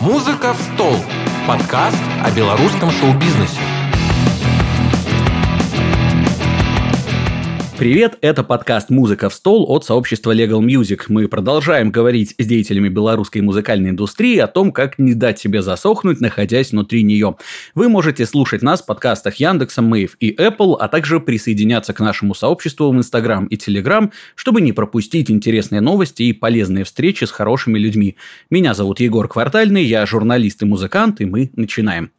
«Музыка в стол» – подкаст о белорусском шоу-бизнесе. Привет, это подкаст «Музыка в стол» от сообщества Legal Music. Мы продолжаем говорить с деятелями белорусской музыкальной индустрии о том, как не дать себе засохнуть, находясь внутри нее. Вы можете слушать нас в подкастах Яндекса, Мэйв и Apple, а также присоединяться к нашему сообществу в Instagram и Telegram, чтобы не пропустить интересные новости и полезные встречи с хорошими людьми. Меня зовут Егор Квартальный, я журналист и музыкант, и мы начинаем.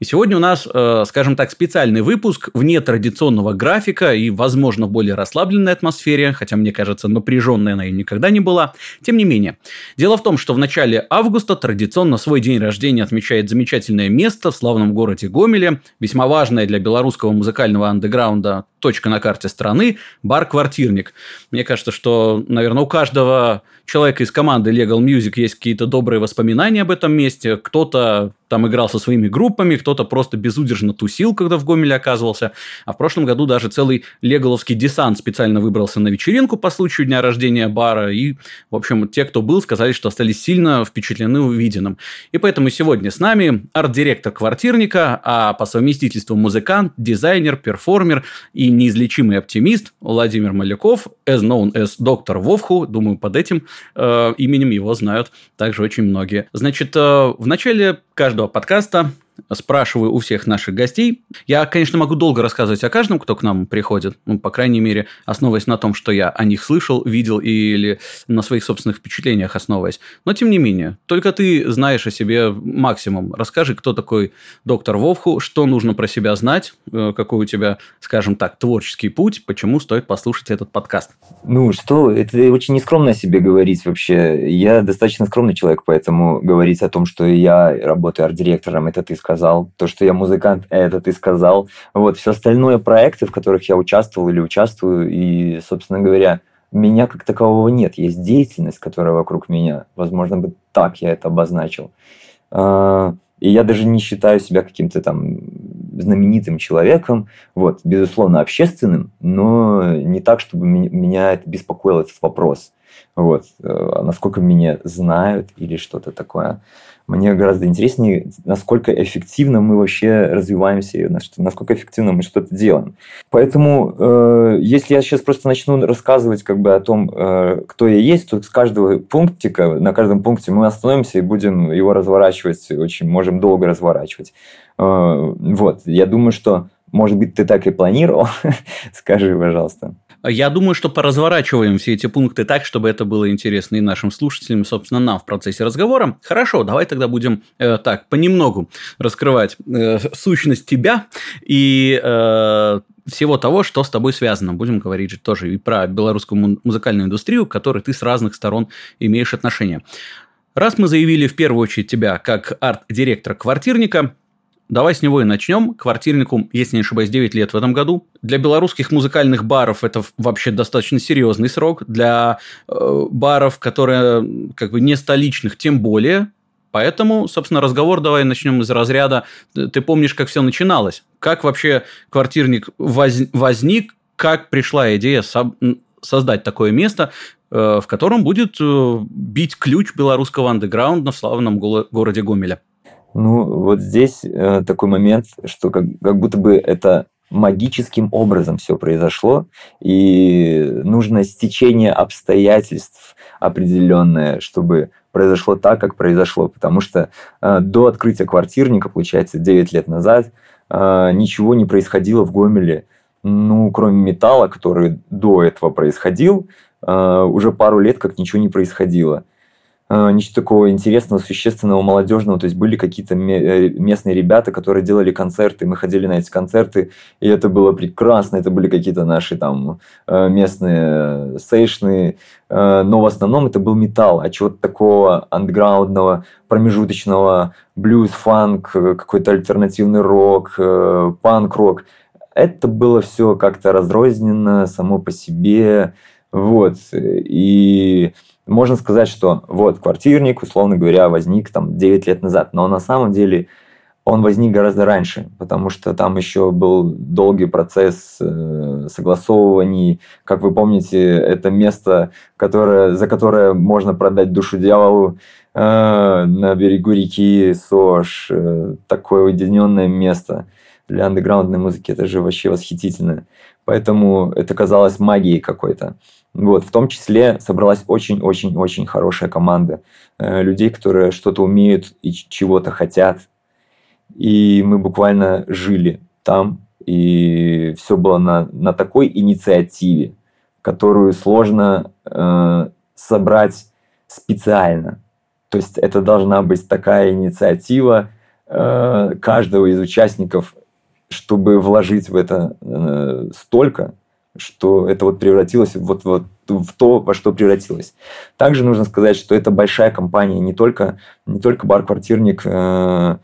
И сегодня у нас, э, скажем так, специальный выпуск вне традиционного графика и, возможно, в более расслабленной атмосфере, хотя, мне кажется, напряженной она и никогда не была. Тем не менее, дело в том, что в начале августа традиционно свой день рождения отмечает замечательное место в славном городе Гомеле, весьма важное для белорусского музыкального андеграунда точка на карте страны, бар-квартирник. Мне кажется, что, наверное, у каждого человека из команды Legal Music есть какие-то добрые воспоминания об этом месте. Кто-то там играл со своими группами, кто-то просто безудержно тусил, когда в Гомеле оказывался. А в прошлом году даже целый леголовский десант специально выбрался на вечеринку по случаю дня рождения бара. И, в общем, те, кто был, сказали, что остались сильно впечатлены увиденным. И поэтому сегодня с нами арт-директор квартирника, а по совместительству музыкант, дизайнер, перформер и неизлечимый оптимист Владимир Маляков, as known as доктор Вовху. Думаю, под этим э, именем его знают также очень многие. Значит, э, в начале каждого подкаста спрашиваю у всех наших гостей. Я, конечно, могу долго рассказывать о каждом, кто к нам приходит, ну, по крайней мере, основываясь на том, что я о них слышал, видел или на своих собственных впечатлениях основываясь. Но, тем не менее, только ты знаешь о себе максимум. Расскажи, кто такой доктор Вовху, что нужно про себя знать, э, какой у тебя, скажем так, творческий путь, почему стоит послушать этот подкаст. Ну, что, это очень нескромно о себе говорить вообще. Я достаточно скромный человек, поэтому говорить о том, что я работаю арт-директором, это ты сказал, то, что я музыкант, это ты сказал. Вот, все остальное проекты, в которых я участвовал или участвую, и, собственно говоря, меня как такового нет. Есть деятельность, которая вокруг меня. Возможно, бы так я это обозначил. А, и я даже не считаю себя каким-то там знаменитым человеком, вот, безусловно, общественным, но не так, чтобы меня это беспокоил этот вопрос. Вот, э, насколько меня знают или что-то такое. Мне гораздо интереснее, насколько эффективно мы вообще развиваемся, насколько эффективно мы что-то делаем. Поэтому, э, если я сейчас просто начну рассказывать как бы о том, э, кто я есть, то с каждого пунктика, на каждом пункте мы остановимся и будем его разворачивать, очень можем долго разворачивать. Э, вот, я думаю, что, может быть, ты так и планировал. Скажи, пожалуйста. Я думаю, что поразворачиваем все эти пункты так, чтобы это было интересно и нашим слушателям, и, собственно, нам в процессе разговора. Хорошо, давай тогда будем э, так понемногу раскрывать э, сущность тебя и э, всего того, что с тобой связано. Будем говорить же тоже и про белорусскую музыкальную индустрию, к которой ты с разных сторон имеешь отношение. Раз мы заявили в первую очередь тебя как арт-директора квартирника, Давай с него и начнем. Квартирнику, если не ошибаюсь, 9 лет в этом году. Для белорусских музыкальных баров это вообще достаточно серьезный срок. Для э, баров, которые как бы не столичных, тем более. Поэтому, собственно, разговор давай начнем из разряда. Ты помнишь, как все начиналось? Как вообще квартирник воз, возник? Как пришла идея со, создать такое место, э, в котором будет э, бить ключ белорусского андеграунда в славном городе Гомеля? Ну, вот здесь э, такой момент, что как, как будто бы это магическим образом все произошло, и нужно стечение обстоятельств определенное, чтобы произошло так, как произошло. Потому что э, до открытия квартирника, получается, 9 лет назад, э, ничего не происходило в Гомеле, ну, кроме металла, который до этого происходил, э, уже пару лет как ничего не происходило. А, ничего такого интересного, существенного, молодежного. То есть были какие-то э, местные ребята, которые делали концерты, мы ходили на эти концерты, и это было прекрасно. Это были какие-то наши там э, местные сейшны, э, но в основном это был металл, а чего-то такого андеграундного, промежуточного, блюз, фанк, какой-то альтернативный рок, панк-рок. Это было все как-то разрозненно, само по себе. Вот. И можно сказать, что вот квартирник, условно говоря, возник там 9 лет назад, но на самом деле он возник гораздо раньше, потому что там еще был долгий процесс э, согласовываний. Как вы помните, это место, которое, за которое можно продать душу дьяволу э, на берегу реки Сош. Э, такое уединенное место для андеграундной музыки. Это же вообще восхитительно. Поэтому это казалось магией какой-то. Вот, в том числе собралась очень-очень-очень хорошая команда людей, которые что-то умеют и чего-то хотят, и мы буквально жили там, и все было на, на такой инициативе, которую сложно э, собрать специально. То есть это должна быть такая инициатива э, каждого из участников, чтобы вложить в это э, столько, что это вот превратилось вот, вот в то, во что превратилось. Также нужно сказать, что это большая компания, не только, не только бар-квартирник э,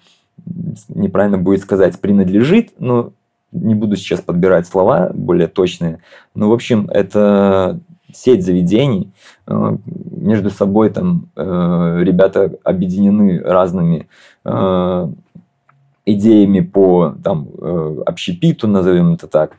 неправильно будет сказать принадлежит, но не буду сейчас подбирать слова более точные. Но, в общем, это сеть заведений. Э, между собой там э, ребята объединены разными э, идеями по там, общепиту, назовем это так.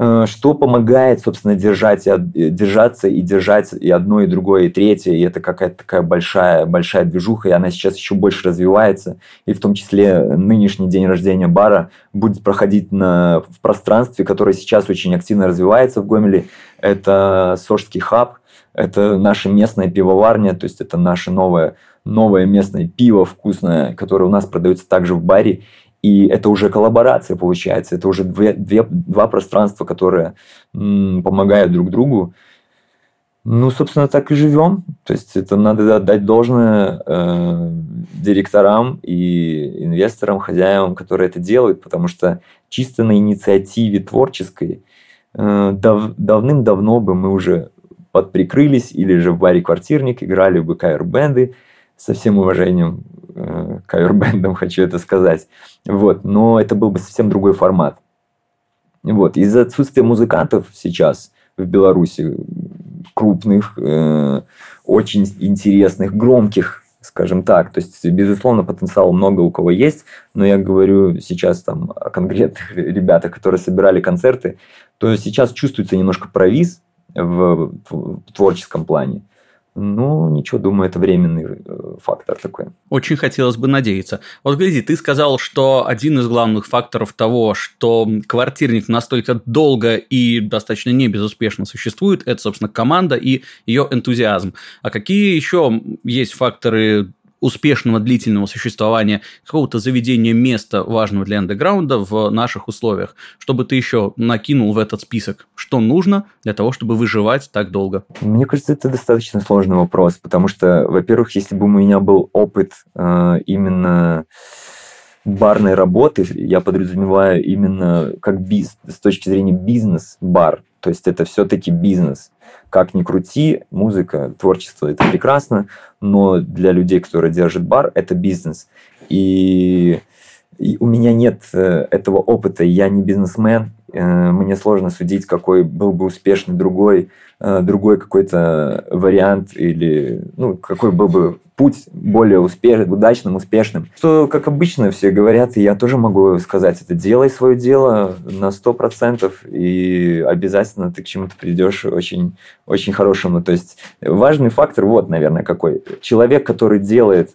Э, что помогает, собственно, держать, э, держаться и держать и одно, и другое, и третье. И это какая-то такая большая, большая движуха, и она сейчас еще больше развивается. И в том числе нынешний день рождения бара будет проходить на, в пространстве, которое сейчас очень активно развивается в Гомеле. Это Сожский хаб, это наша местная пивоварня, то есть это наше новое, новое местное пиво вкусное, которое у нас продается также в баре. И это уже коллаборация получается, это уже две, две, два пространства, которые м, помогают друг другу. Ну, собственно, так и живем. То есть это надо отдать должное э, директорам и инвесторам, хозяевам, которые это делают, потому что чисто на инициативе творческой э, дав, давным-давно бы мы уже подприкрылись или же в баре «Квартирник» играли бы кавер-бенды, со всем уважением кавер-бендам хочу это сказать. Вот, но это был бы совсем другой формат. Вот, из-за отсутствия музыкантов сейчас в Беларуси, крупных, э, очень интересных, громких, скажем так. То есть, безусловно, потенциал много у кого есть, но я говорю сейчас там о конкретных ребятах, которые собирали концерты, то сейчас чувствуется немножко провиз в, в творческом плане. Ну, ничего, думаю, это временный э, фактор такой. Очень хотелось бы надеяться. Вот гляди, ты сказал, что один из главных факторов того, что квартирник настолько долго и достаточно не безуспешно существует, это, собственно, команда и ее энтузиазм. А какие еще есть факторы успешного длительного существования какого-то заведения места важного для андеграунда в наших условиях, чтобы ты еще накинул в этот список, что нужно для того, чтобы выживать так долго? Мне кажется, это достаточно сложный вопрос, потому что, во-первых, если бы у меня был опыт э, именно барной работы, я подразумеваю именно как биз, с точки зрения бизнес-бар, то есть это все-таки бизнес. Как ни крути, музыка, творчество – это прекрасно, но для людей, которые держат бар, это бизнес. И, и у меня нет э, этого опыта, я не бизнесмен, мне сложно судить, какой был бы успешный другой, э, другой какой-то вариант или ну, какой был бы путь более успешным, удачным, успешным. Что, как обычно все говорят, и я тоже могу сказать это, делай свое дело на 100%, и обязательно ты к чему-то придешь очень, очень хорошему. То есть важный фактор, вот, наверное, какой. Человек, который делает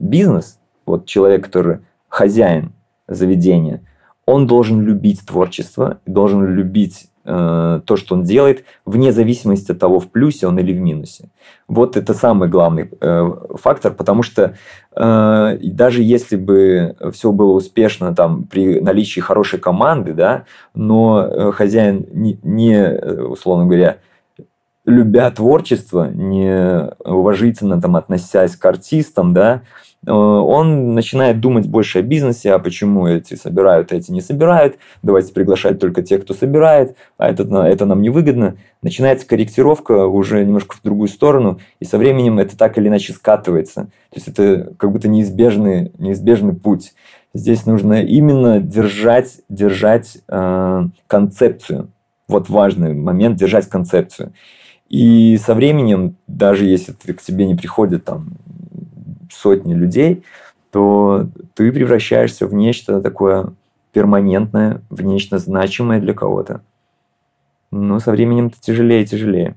бизнес, вот человек, который хозяин заведения, он должен любить творчество, должен любить Э, то, что он делает, вне зависимости от того, в плюсе он или в минусе. Вот это самый главный э, фактор, потому что э, даже если бы все было успешно там, при наличии хорошей команды, да, но э, хозяин не, не, условно говоря, любя творчество, не уважительно там, относясь к артистам, да, Э, он начинает думать больше о бизнесе, а почему эти собирают, а эти не собирают, давайте приглашать только тех, кто собирает, а это, это нам невыгодно. Начинается корректировка уже немножко в другую сторону, и со временем это так или иначе скатывается. То есть это как будто неизбежный, неизбежный путь. Здесь нужно именно держать, держать э, концепцию. Вот важный момент – держать концепцию. И со временем, даже если к тебе не приходит там сотни людей, то ты превращаешься в нечто такое перманентное, в нечто значимое для кого-то. Но со временем это тяжелее и тяжелее.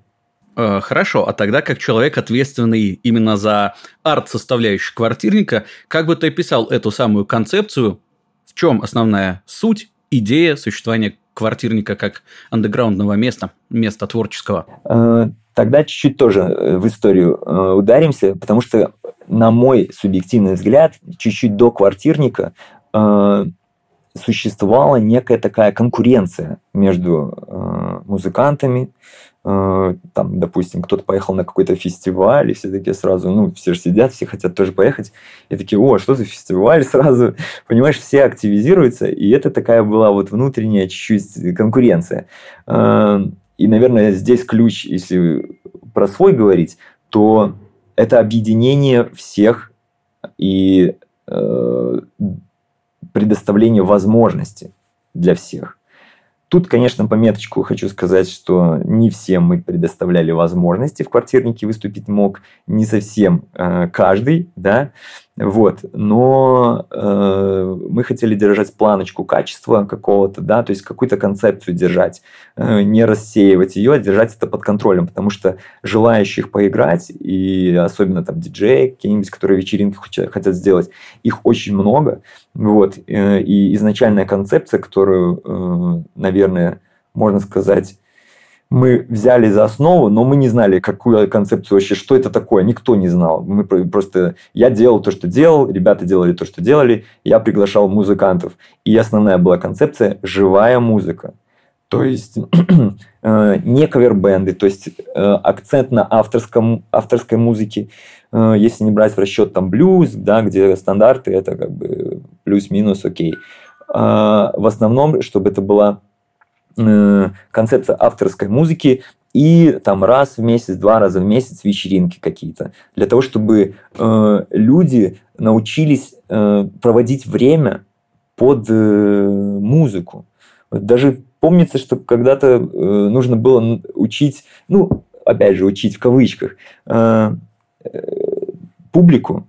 Э, хорошо, а тогда как человек, ответственный именно за арт-составляющую квартирника, как бы ты описал эту самую концепцию, в чем основная суть, идея существования квартирника как андеграундного места, места творческого? Э, тогда чуть-чуть тоже э, в историю ударимся, потому что, на мой субъективный взгляд, чуть-чуть до квартирника существовала некая такая конкуренция между музыкантами, Э, там, допустим, кто-то поехал на какой-то фестиваль, и все такие сразу, ну, все же сидят, все хотят тоже поехать, и такие, о, что за фестиваль? сразу, понимаешь, все активизируются, и это такая была вот внутренняя чуть-чуть конкуренция. Э, и, наверное, здесь ключ, если про свой говорить, то это объединение всех и э, предоставление возможности для всех. Тут, конечно, пометочку хочу сказать, что не всем мы предоставляли возможности в квартирнике выступить мог, не совсем э, каждый, да, вот, но э, мы хотели держать планочку качества какого-то, да, то есть какую-то концепцию держать, э, не рассеивать ее, а держать это под контролем, потому что желающих поиграть, и особенно там диджеи какие-нибудь, которые вечеринки хотят сделать, их очень много, вот, э, и изначальная концепция, которую, э, наверное, можно сказать, мы взяли за основу, но мы не знали, какую концепцию вообще, что это такое, никто не знал. Мы просто, я делал то, что делал, ребята делали то, что делали, я приглашал музыкантов. И основная была концепция – живая музыка. То есть э, не кавербенды, то есть э, акцент на авторском, авторской музыке, э, если не брать в расчет там блюз, да, где стандарты, это как бы плюс-минус окей. А в основном, чтобы это была концепция авторской музыки и там раз в месяц, два раза в месяц вечеринки какие-то. Для того, чтобы э, люди научились э, проводить время под э, музыку. Даже помнится, что когда-то э, нужно было учить, ну, опять же, учить в кавычках, э, э, публику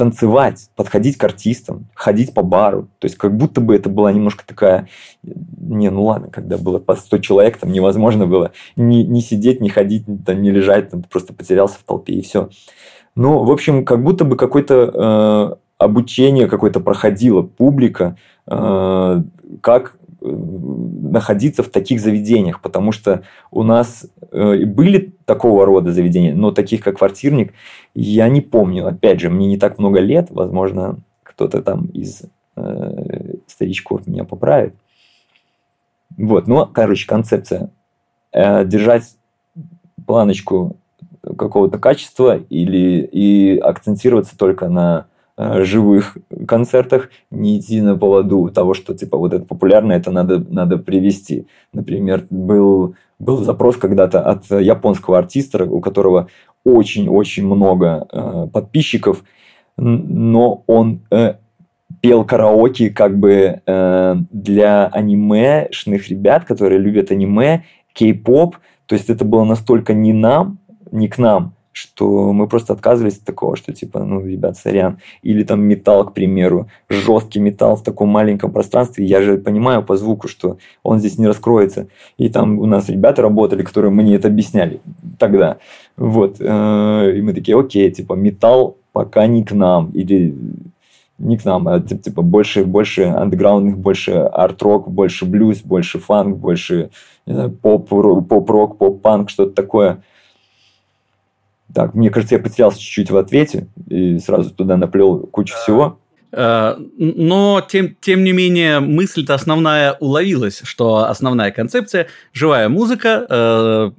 танцевать, подходить к артистам, ходить по бару. То есть как будто бы это была немножко такая... Не, ну ладно, когда было по 100 человек, там невозможно было не, не сидеть, не ходить, там, не лежать, там, просто потерялся в толпе и все. Ну, в общем, как будто бы какое-то э, обучение какое-то проходило, публика, э, как находиться в таких заведениях, потому что у нас э, были такого рода заведения, но таких как квартирник я не помню. Опять же, мне не так много лет, возможно, кто-то там из э, старичков меня поправит. Вот, ну, короче, концепция. Э, держать планочку какого-то качества или и акцентироваться только на живых концертах, не идти на поводу того, что типа вот это популярно, это надо, надо привести. Например, был, был запрос когда-то от японского артиста, у которого очень-очень много э, подписчиков, но он э, пел караоке как бы э, для анимешных ребят, которые любят аниме, кей-поп. То есть это было настолько не нам, не к нам, что мы просто отказывались от такого, что типа, ну, ребят, сорян. Или там металл, к примеру, жесткий металл в таком маленьком пространстве. Я же понимаю по звуку, что он здесь не раскроется. И там у нас ребята работали, которые мне это объясняли тогда. Вот. Э, и мы такие, окей, типа, металл пока не к нам. Или не к нам, а типа больше, больше андеграундных, больше арт-рок, больше блюз, больше фанк, больше поп-рок, поп-панк, что-то такое. Так, мне кажется, я потерялся чуть-чуть в ответе и сразу туда наплел кучу всего. Э, но, тем, тем не менее, мысль-то основная уловилась, что основная концепция – живая музыка, э,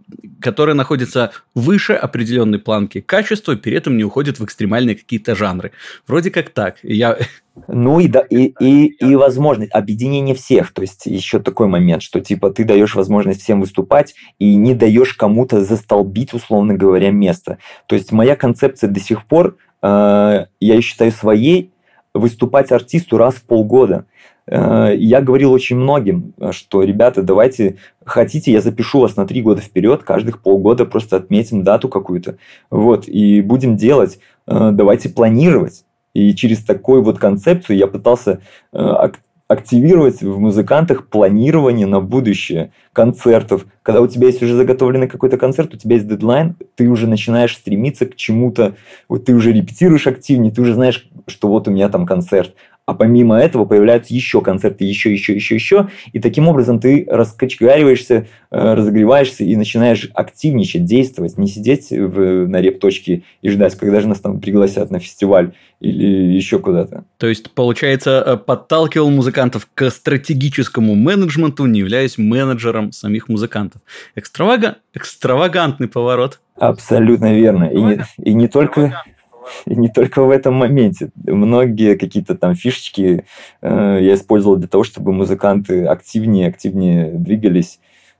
которая находится выше определенной планки качества, при этом не уходит в экстремальные какие-то жанры. Вроде как так. Я... Ну и, да, и, и, и возможность объединения всех. То есть еще такой момент, что типа ты даешь возможность всем выступать и не даешь кому-то застолбить, условно говоря, место. То есть моя концепция до сих пор, э, я считаю своей, выступать артисту раз в полгода. Э, я говорил очень многим, что, ребята, давайте, хотите, я запишу вас на три года вперед, каждых полгода просто отметим дату какую-то, вот, и будем делать, э, давайте планировать, И через такую вот концепцию я пытался э, активировать в музыкантах планирование на будущее концертов. Когда у тебя есть уже заготовленный какой-то концерт, у тебя есть дедлайн, ты уже начинаешь стремиться к чему-то, вот ты уже репетируешь активнее, ты уже знаешь, что вот у меня там концерт а помимо этого появляются еще концерты, еще, еще, еще, еще, и таким образом ты раскочегариваешься, э, разогреваешься и начинаешь активничать, действовать, не сидеть в, на репточке и ждать, когда же нас там пригласят на фестиваль или еще куда-то. То есть, получается, э, подталкивал музыкантов к стратегическому менеджменту, не являясь менеджером самих музыкантов. Экстравага... Экстравагантный поворот. Абсолютно верно. И не, и не только и не только в этом моменте. Многие какие-то там фишечки э, я использовал для того, чтобы музыканты активнее, активнее двигались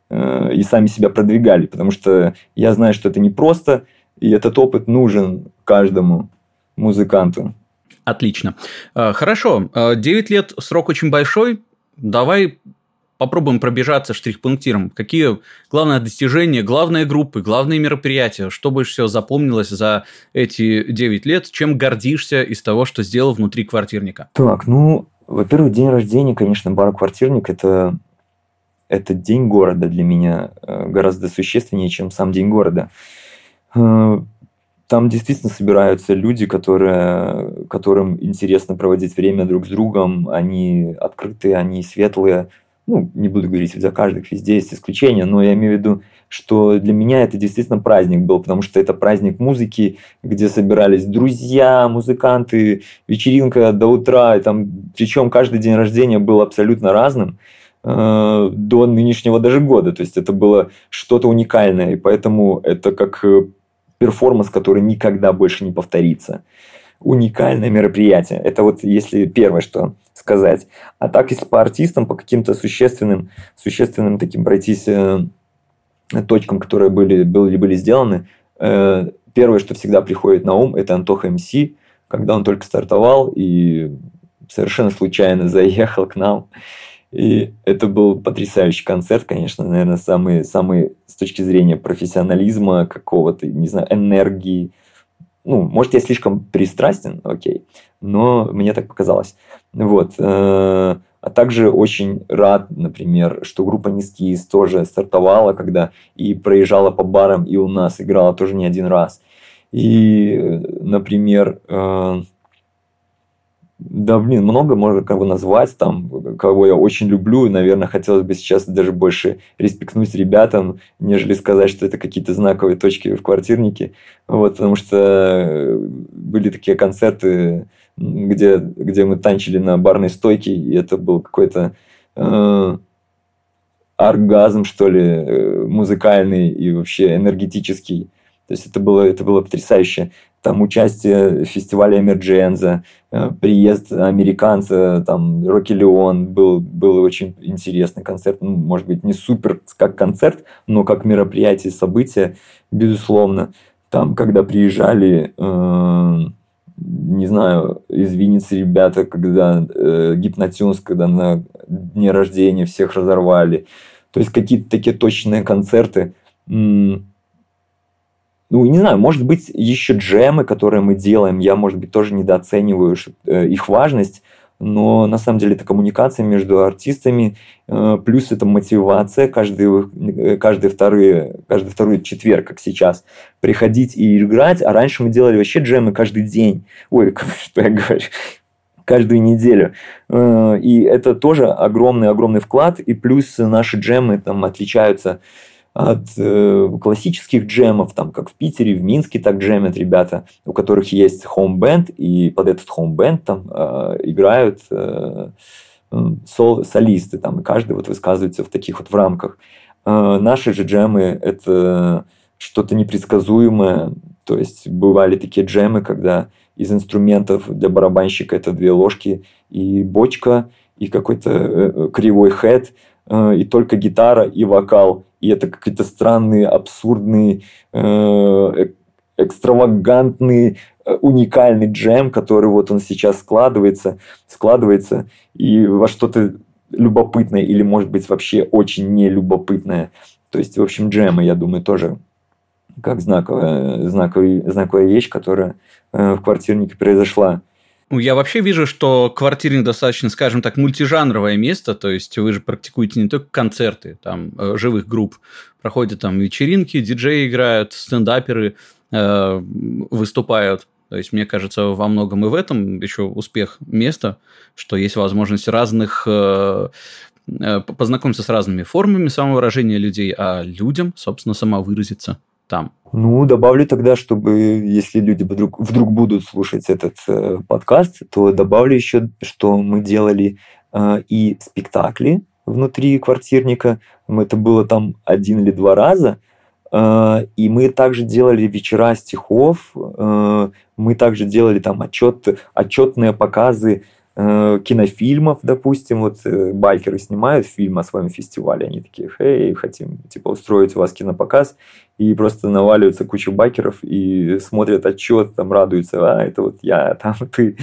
э, и сами себя продвигали, потому что я знаю, что это непросто, и этот опыт нужен каждому музыканту. Отлично. Э, хорошо, 9 э, лет срок очень большой. Давай попробуем пробежаться штрих-пунктиром. Какие главные достижения, главные группы, главные мероприятия? Что больше всего запомнилось за эти 9 лет? Чем гордишься из того, что сделал внутри квартирника? Так, ну, во-первых, день рождения, конечно, бар «Квартирник» – это, это день города для меня э, гораздо существеннее, чем сам день города. Э, там действительно собираются люди, которые, которым интересно проводить время друг с другом. Они открытые, они светлые – ну, не буду говорить за каждых, везде есть исключения, но я имею в виду, что для меня это действительно праздник был, потому что это праздник музыки, где собирались друзья, музыканты, вечеринка до утра, и там, причем каждый день рождения был абсолютно разным э, до нынешнего даже года, то есть это было что-то уникальное, и поэтому это как э, перформанс, который никогда больше не повторится уникальное мероприятие. Это вот если первое, что сказать. А так, если по артистам, по каким-то существенным, существенным таким пройтись э, точкам, которые были, были, были сделаны, э, первое, что всегда приходит на ум, это Антоха МС, когда он только стартовал и совершенно случайно заехал к нам. И это был потрясающий концерт, конечно, наверное, самый, самый с точки зрения профессионализма, какого-то, не знаю, энергии, ну, может, я слишком пристрастен, окей, но мне так показалось. Вот. Э, а также очень рад, например, что группа Низкиз тоже стартовала, когда и проезжала по барам, и у нас играла тоже не один раз. И, например, э, да, блин, много можно как бы назвать, там, кого я очень люблю, и, наверное, хотелось бы сейчас даже больше респектнуть ребятам, нежели сказать, что это какие-то знаковые точки в квартирнике, вот, потому что были такие концерты, где, где мы танчили на барной стойке, и это был какой-то э, оргазм, что ли, э, музыкальный и вообще энергетический. То есть это было, это было потрясающе там участие в фестивале Эмердженза, э, приезд американца, там Рокки Леон, был, был очень интересный концерт, ну, может быть, не супер как концерт, но как мероприятие, событие, безусловно. Там, когда приезжали, э, не знаю, из Винницы ребята, когда э, Гипнотюнс, когда на дне рождения всех разорвали. То есть какие-то такие точные концерты. Ну, не знаю, может быть, еще джемы, которые мы делаем, я, может быть, тоже недооцениваю э, их важность, но на самом деле это коммуникация между артистами, э, плюс это мотивация каждый, э, каждый, второй, каждый второй четверг, как сейчас, приходить и играть, а раньше мы делали вообще джемы каждый день. Ой, что я говорю, каждую неделю. И это тоже огромный-огромный вклад, и плюс наши джемы там отличаются от э, классических джемов, там, как в Питере, в Минске так джемят ребята, у которых есть хоум-бенд, и под этот хоум-бенд там э, играют э, сол, солисты, там, и каждый вот высказывается в таких вот в рамках. Э, наши же джемы – это что-то непредсказуемое, то есть бывали такие джемы, когда из инструментов для барабанщика это две ложки и бочка, и какой-то э, э кривой хэт, и только гитара и вокал, и это какие-то странные, абсурдные, э, экстравагантный, э, уникальный джем, который вот он сейчас складывается, складывается и во что-то любопытное или, может быть, вообще очень нелюбопытное. То есть, в общем, джемы, я думаю, тоже как знаковая, знаковая, знаковая вещь, которая э, в квартирнике произошла. Ну, я вообще вижу, что квартирник достаточно, скажем так, мультижанровое место, то есть вы же практикуете не только концерты там э, живых групп, проходят там вечеринки, диджеи играют, стендаперы э, выступают. То есть, мне кажется, во многом и в этом еще успех места, что есть возможность разных э, э познакомиться с разными формами самовыражения людей, а людям, собственно, самовыразиться там. Ну, добавлю тогда, чтобы, если люди вдруг, вдруг будут слушать этот э, подкаст, то добавлю еще, что мы делали э, и спектакли внутри квартирника. Это было там один или два раза. Э, и мы также делали вечера стихов, э, мы также делали там отчет, отчетные показы кинофильмов, допустим, вот э, байкеры снимают фильм о своем фестивале, они такие, эй, хотим типа устроить у вас кинопоказ, и просто наваливаются куча байкеров и смотрят отчет, там радуются, а, это вот я, там ты.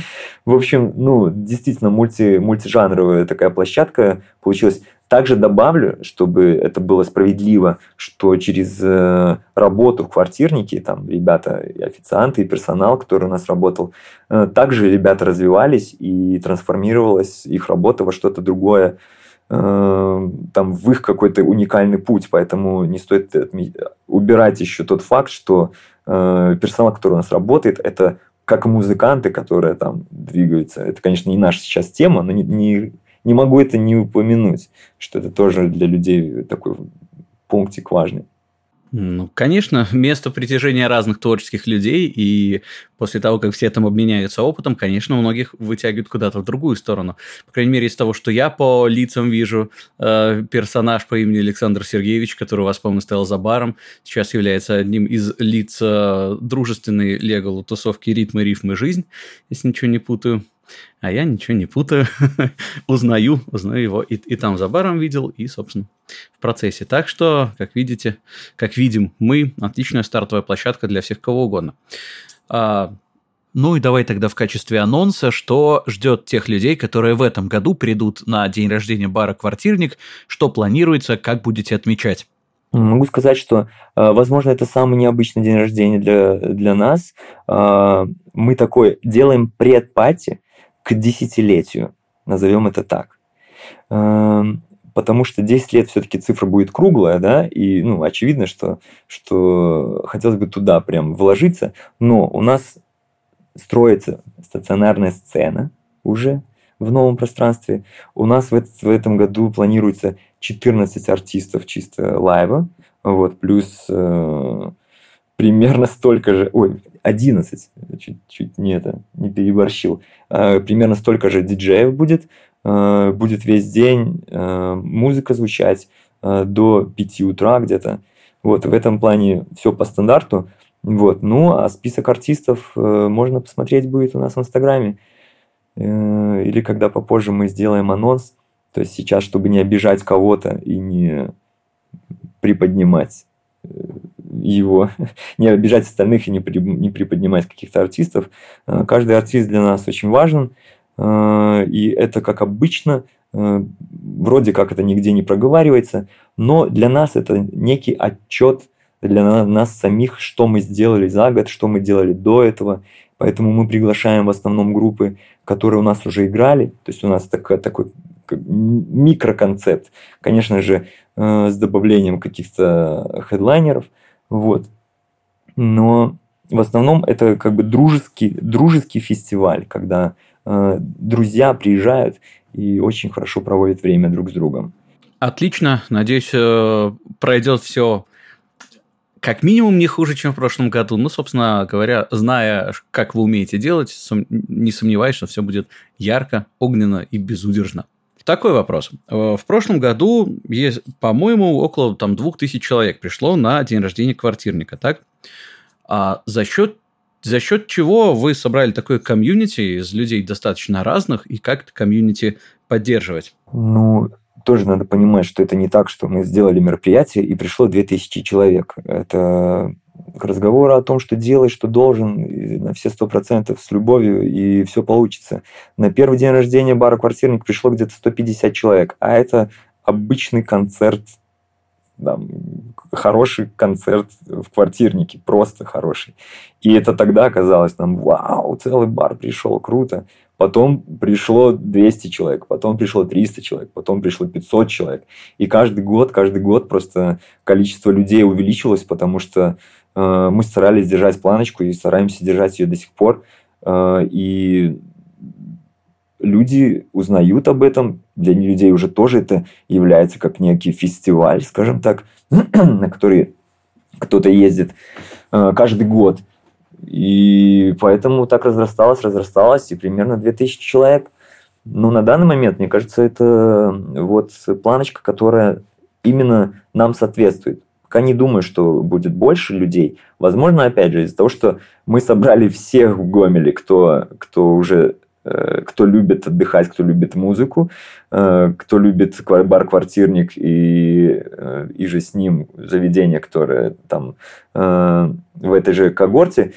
В общем, ну, действительно, мульти, мультижанровая такая площадка получилась. Также добавлю, чтобы это было справедливо, что через э, работу в квартирнике, там ребята, и официанты, и персонал, который у нас работал, э, также ребята развивались и трансформировалась их работа во что-то другое, э, там в их какой-то уникальный путь, поэтому не стоит убирать еще тот факт, что персонал, который у нас работает, это как музыканты, которые там двигаются. Это, конечно, не наша сейчас тема, но не, не не могу это не упомянуть, что это тоже для людей такой пунктик важный. Ну, конечно, место притяжения разных творческих людей, и после того, как все там обменяются опытом, конечно, многих вытягивают куда-то в другую сторону. По крайней мере, из того, что я по лицам вижу, э, персонаж по имени Александр Сергеевич, который у вас, по-моему, стоял за баром, сейчас является одним из лиц э, дружественной легалу тусовки «Ритмы, рифмы, жизнь», если ничего не путаю. А я ничего не путаю, узнаю, узнаю его. И, и там за баром видел, и, собственно, в процессе. Так что, как видите, как видим, мы отличная стартовая площадка для всех кого угодно. А, ну и давай тогда в качестве анонса, что ждет тех людей, которые в этом году придут на день рождения бара «Квартирник», что планируется, как будете отмечать. Могу сказать, что, э, возможно, это самый необычный день рождения для, для нас. А, мы такой делаем предпати, к десятилетию, назовем это так. Эм, потому что 10 лет все-таки цифра будет круглая, да, и, ну, очевидно, что, что хотелось бы туда прям вложиться, но у нас строится стационарная сцена уже в новом пространстве. У нас в, этот, в этом году планируется 14 артистов чисто лайва, вот, плюс э, примерно столько же, ой, 11, чуть-чуть не это, не переборщил, а, примерно столько же диджеев будет, а, будет весь день а, музыка звучать до 5 утра где-то. Вот, в этом плане все по стандарту. Вот, ну, а список артистов э, можно посмотреть будет у нас в Инстаграме. Э, или когда попозже мы сделаем анонс. То есть сейчас, чтобы не обижать кого-то и не приподнимать э, его, не обижать остальных и не, при, не приподнимать каких-то артистов. Э, каждый артист для нас очень важен, э, и это, как обычно, э, вроде как это нигде не проговаривается, но для нас это некий отчет для нас самих, что мы сделали за год, что мы делали до этого. Поэтому мы приглашаем в основном группы, которые у нас уже играли. То есть у нас такой, такой микроконцепт. Конечно же, с добавлением каких-то хедлайнеров – вот. Но в основном это как бы дружеский, дружеский фестиваль, когда э, друзья приезжают и очень хорошо проводят время друг с другом. Отлично. Надеюсь, э, пройдет все как минимум не хуже, чем в прошлом году. Ну, собственно говоря, зная, как вы умеете делать, не сомневаюсь, что все будет ярко, огненно и безудержно. Такой вопрос. Э, в прошлом году, есть, по-моему, около там, двух тысяч человек пришло на день рождения квартирника, так? А за счет за счет чего вы собрали такое комьюнити из людей достаточно разных, и как это комьюнити поддерживать? Ну, тоже надо понимать, что это не так, что мы сделали мероприятие и пришло 2000 человек. Это к разговору о том, что делай, что должен, на все сто процентов с любовью, и все получится. На первый день рождения бара «Квартирник» пришло где-то 150 человек, а это обычный концерт там, хороший концерт в квартирнике, просто хороший. И это тогда оказалось нам, вау, целый бар пришел, круто. Потом пришло 200 человек, потом пришло 300 человек, потом пришло 500 человек. И каждый год, каждый год просто количество людей увеличилось, потому что мы старались держать планочку и стараемся держать ее до сих пор. Э, и люди узнают об этом, для людей уже тоже это является как некий фестиваль, скажем так, на который кто-то ездит э, каждый год. И поэтому так разрасталось, разрасталось, и примерно 2000 человек. Ну, на данный момент, мне кажется, это вот планочка, которая именно нам соответствует. Пока не думаю, что будет больше людей. Возможно, опять же, из-за того, что мы собрали всех в Гомеле, кто, кто уже Э, кто любит отдыхать, кто любит музыку, э, кто любит бар-квартирник и, э, и же с ним заведение, которое там в этой же когорте.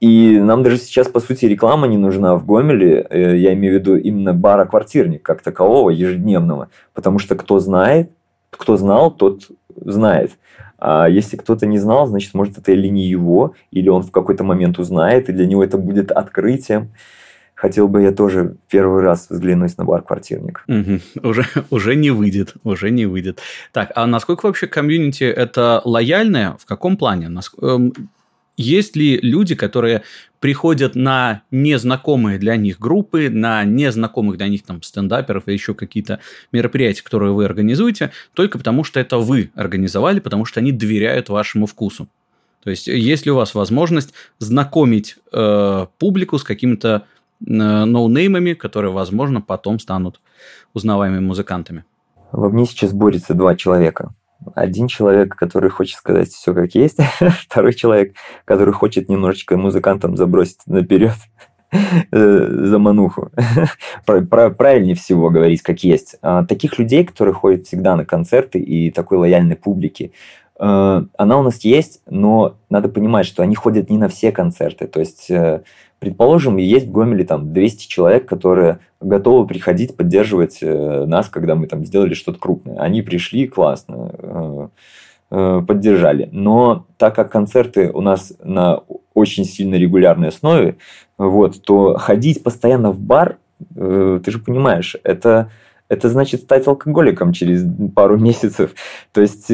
И нам даже сейчас, по сути, реклама не нужна в Гомеле. Я имею в виду именно бара-квартирник как такового, ежедневного. Потому что кто знает, кто знал, тот знает. А если кто-то не знал, значит, может, это или не его, или он в какой-то момент узнает, и для него это будет открытием хотел бы я тоже первый раз взглянуть на бар-квартирник. Угу. Уже, уже не выйдет, уже не выйдет. Так, а насколько вообще комьюнити это лояльное? В каком плане? Эм, есть ли люди, которые приходят на незнакомые для них группы, на незнакомых для них там стендаперов и еще какие-то мероприятия, которые вы организуете, только потому что это вы организовали, потому что они доверяют вашему вкусу? То есть, есть ли у вас возможность знакомить э, публику с какими-то ноунеймами, которые, возможно, потом станут узнаваемыми музыкантами. Во мне сейчас борется два человека. Один человек, который хочет сказать все как есть, второй человек, который хочет немножечко музыкантам забросить наперед э, за мануху. Правильнее всего говорить как есть. А таких людей, которые ходят всегда на концерты и такой лояльной публики, она у нас есть, но надо понимать, что они ходят не на все концерты. То есть э, Предположим, есть в Гомеле там 200 человек, которые готовы приходить, поддерживать э, нас, когда мы там сделали что-то крупное. Они пришли, классно, э, э, поддержали. Но так как концерты у нас на очень сильно регулярной основе, вот, то ходить постоянно в бар, ты же понимаешь, это это значит стать алкоголиком через пару месяцев. То есть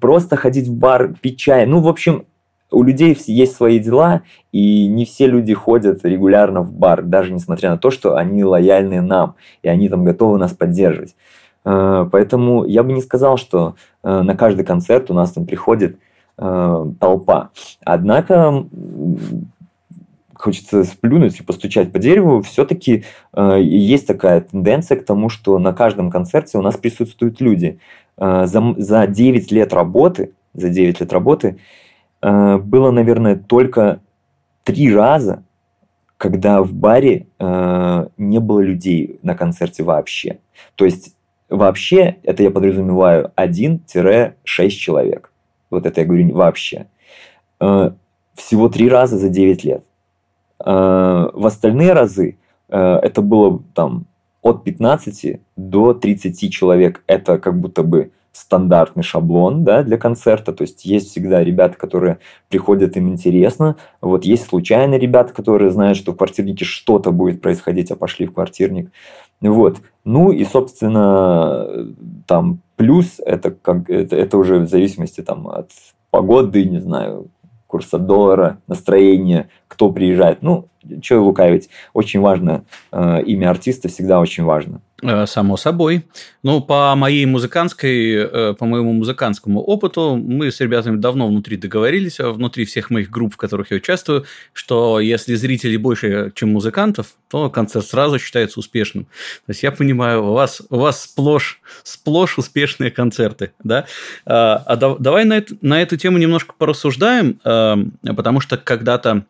просто ходить в бар, пить чай. Ну, в общем, у людей есть свои дела, и не все люди ходят регулярно в бар, даже несмотря на то, что они лояльны нам, и они там готовы нас поддерживать. Э, поэтому я бы не сказал, что э, на каждый концерт у нас там приходит э, толпа. Однако хочется сплюнуть и постучать по дереву, все-таки э, есть такая тенденция к тому, что на каждом концерте у нас присутствуют люди. Э, за, за 9 лет работы, за 9 лет работы Э, было, наверное, только три раза, когда в баре э, не было людей на концерте вообще. То есть вообще, это я подразумеваю 1-6 человек. Вот это я говорю вообще. Э, всего три раза за 9 лет. В остальные разы это было там от 15 до 30 человек. Это как будто бы стандартный шаблон да, для концерта. То есть есть всегда ребята, которые приходят, им интересно. Вот есть случайные ребята, которые знают, что в квартирнике что-то будет происходить, а пошли в квартирник. Вот. Ну и, собственно, там плюс это, как, это, это уже в зависимости там, от погоды, не знаю, курса доллара, настроения, кто приезжает. Ну, что лукавить. Очень важно. Э, имя артиста всегда очень важно. Э, само собой. Ну, по моей музыкантской, э, по моему музыкантскому опыту, мы с ребятами давно внутри договорились, внутри всех моих групп, в которых я участвую, что если зрителей больше, чем музыкантов, то концерт сразу считается успешным. То есть я понимаю, у вас, у вас сплошь, сплошь успешные концерты, да? А, а давай на, это, на эту тему немножко порассуждаем, потому что когда-то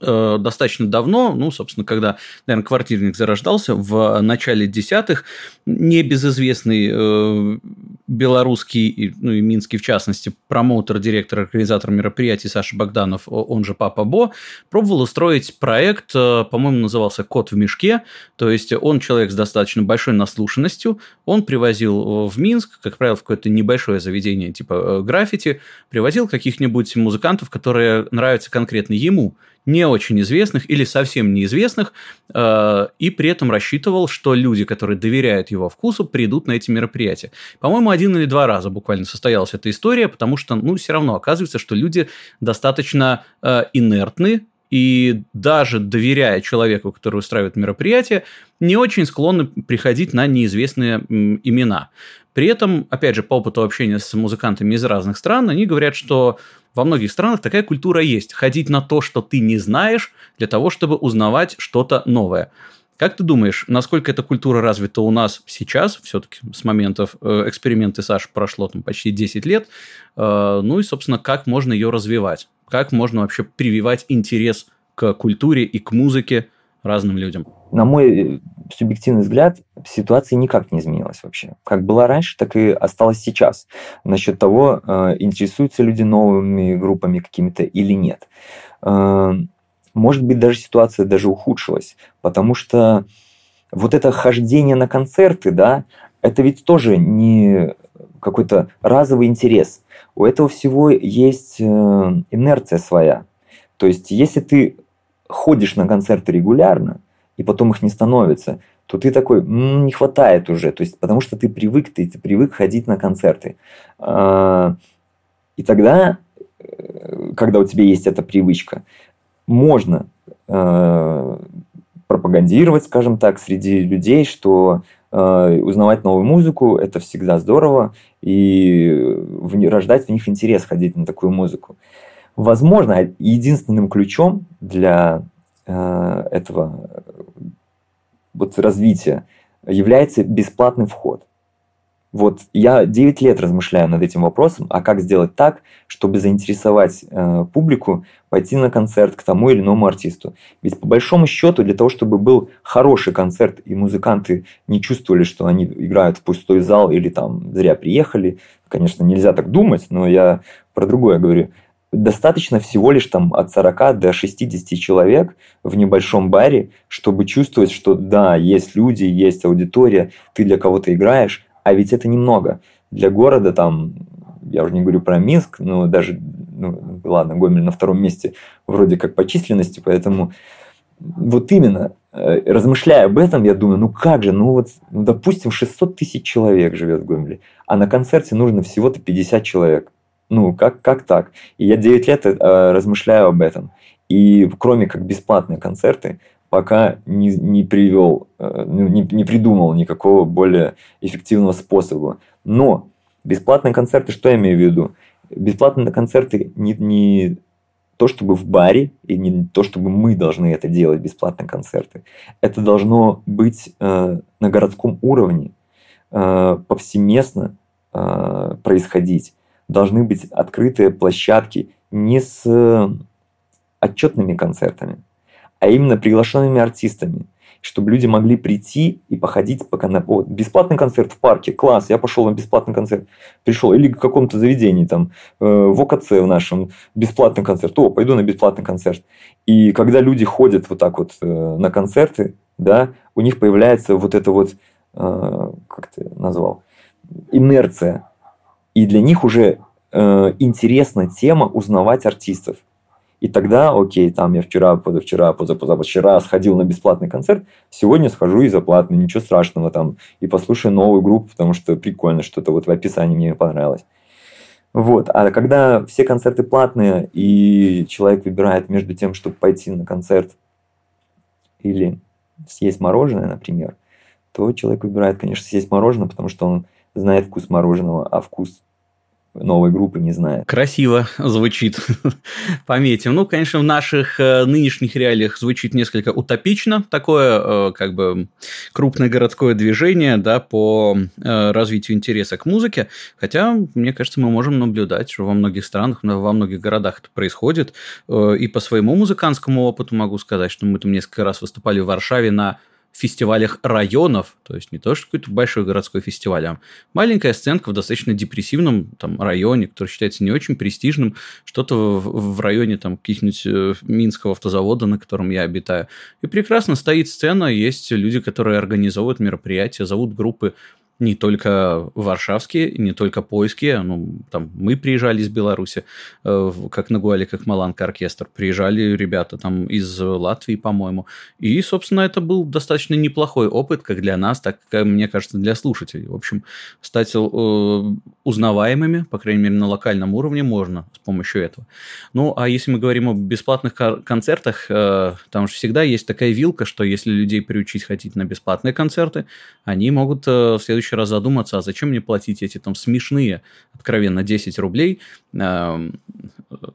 э, достаточно давно, ну, собственно, когда, наверное, квартирник зарождался в начале десятых, небезызвестный э, белорусский, ну и минский в частности, промоутер, директор, организатор мероприятий Саша Богданов, он же Папа Бо, пробовал устроить проект, э, по-моему, назывался «Кот в мешке», то есть он человек с достаточно большой наслушанностью, он привозил в Минск, как правило, в какое-то небольшое заведение типа э, граффити, привозил каких-нибудь музыкантов, которые нравятся конкретно ему – не очень известных или совсем неизвестных, э, и при этом рассчитывал, что люди, которые доверяют его вкусу, придут на эти мероприятия. По-моему, один или два раза буквально состоялась эта история, потому что, ну, все равно оказывается, что люди достаточно э, инертны, и даже доверяя человеку, который устраивает мероприятие, не очень склонны приходить на неизвестные имена. При этом, опять же, по опыту общения с музыкантами из разных стран, они говорят, что во многих странах такая культура есть. Ходить на то, что ты не знаешь, для того, чтобы узнавать что-то новое. Как ты думаешь, насколько эта культура развита у нас сейчас, все-таки с моментов э, эксперименты Саши прошло там почти 10 лет, э, ну и, собственно, как можно ее развивать? Как можно вообще прививать интерес к культуре и к музыке разным людям? На мой э, субъективный взгляд, ситуация никак не изменилась вообще. Как была раньше, так и осталась сейчас. Насчет того, э, интересуются люди новыми группами какими-то или нет. Э, может быть, даже ситуация даже ухудшилась, потому что вот это хождение на концерты, да, это ведь тоже не какой-то разовый интерес. У этого всего есть инерция своя. То есть, если ты ходишь на концерты регулярно, и потом их не становится, то ты такой, м-м, не хватает уже, то есть потому что ты привык, ты, ты привык ходить на концерты. А, и тогда, э, когда у тебя есть эта привычка, можно э, пропагандировать, скажем так, среди людей, что э, узнавать новую музыку это всегда здорово, и рождать в них интерес ходить на такую музыку. Возможно, единственным ключом для Э, этого вот развития является бесплатный вход. Вот я 9 лет размышляю над этим вопросом, а как сделать так, чтобы заинтересовать э, публику пойти на концерт к тому или иному артисту. Ведь по большому счету для того, чтобы был хороший концерт и музыканты не чувствовали, что они играют в пустой зал или там зря приехали, конечно, нельзя так думать, но я про другое говорю достаточно всего лишь там от 40 до 60 человек в небольшом баре, чтобы чувствовать, что да, есть люди, есть аудитория, ты для кого-то играешь, а ведь это немного. Для города там, я уже не говорю про Минск, но даже, ну, ладно, Гомель на втором месте вроде как по численности, поэтому вот именно, э, размышляя об этом, я думаю, ну как же, ну вот, ну, допустим, 600 тысяч человек живет в Гомеле, а на концерте нужно всего-то 50 человек. Ну, как, как так? И я 9 лет э, размышляю об этом. И кроме как бесплатные концерты, пока не, не привел, э, ну, не, не придумал никакого более эффективного способа. Но бесплатные концерты, что я имею в виду? Бесплатные концерты не, не то, чтобы в баре, и не то, чтобы мы должны это делать, бесплатные концерты. Это должно быть э, на городском уровне, э, повсеместно э, происходить должны быть открытые площадки не с э, отчетными концертами, а именно приглашенными артистами, чтобы люди могли прийти и походить пока на вот, бесплатный концерт в парке, класс, я пошел на бесплатный концерт, пришел, или к какому-то заведении, там, э, в ОКЦ в нашем, бесплатный концерт, о, пойду на бесплатный концерт. И когда люди ходят вот так вот э, на концерты, да, у них появляется вот это вот, э, как ты назвал, инерция, и для них уже э, интересна тема узнавать артистов. И тогда, окей, там я вчера, позавчера, позапозавчера сходил на бесплатный концерт, сегодня схожу и за платный, ничего страшного там, и послушаю новую группу, потому что прикольно, что-то вот в описании мне понравилось. Вот. А когда все концерты платные, и человек выбирает между тем, чтобы пойти на концерт или съесть мороженое, например, то человек выбирает, конечно, съесть мороженое, потому что он знает вкус мороженого, а вкус новой группы не знает. Красиво звучит. Пометим. Ну, конечно, в наших э, нынешних реалиях звучит несколько утопично. Такое, э, как бы, крупное городское движение, да, по э, развитию интереса к музыке. Хотя, мне кажется, мы можем наблюдать, что во многих странах, во многих городах это происходит. И по своему музыкантскому опыту могу сказать, что мы там несколько раз выступали в Варшаве на фестивалях районов, то есть не то, что какой-то большой городской фестиваль, а маленькая сценка в достаточно депрессивном там, районе, который считается не очень престижным, что-то в, в районе там каких-нибудь э, Минского автозавода, на котором я обитаю. И прекрасно стоит сцена, есть люди, которые организовывают мероприятия, зовут группы не только варшавские, не только польские. Ну, там мы приезжали из Беларуси, э, как Нагуали, как Маланка оркестр. Приезжали ребята там из Латвии, по-моему. И, собственно, это был достаточно неплохой опыт, как для нас, так, как, мне кажется, для слушателей. В общем, стать э, узнаваемыми, по крайней мере, на локальном уровне можно с помощью этого. Ну, а если мы говорим о бесплатных концертах, э, там же всегда есть такая вилка, что если людей приучить ходить на бесплатные концерты, они могут в следующий следующий раз задуматься, а зачем мне платить эти там смешные, откровенно, 10 рублей, э,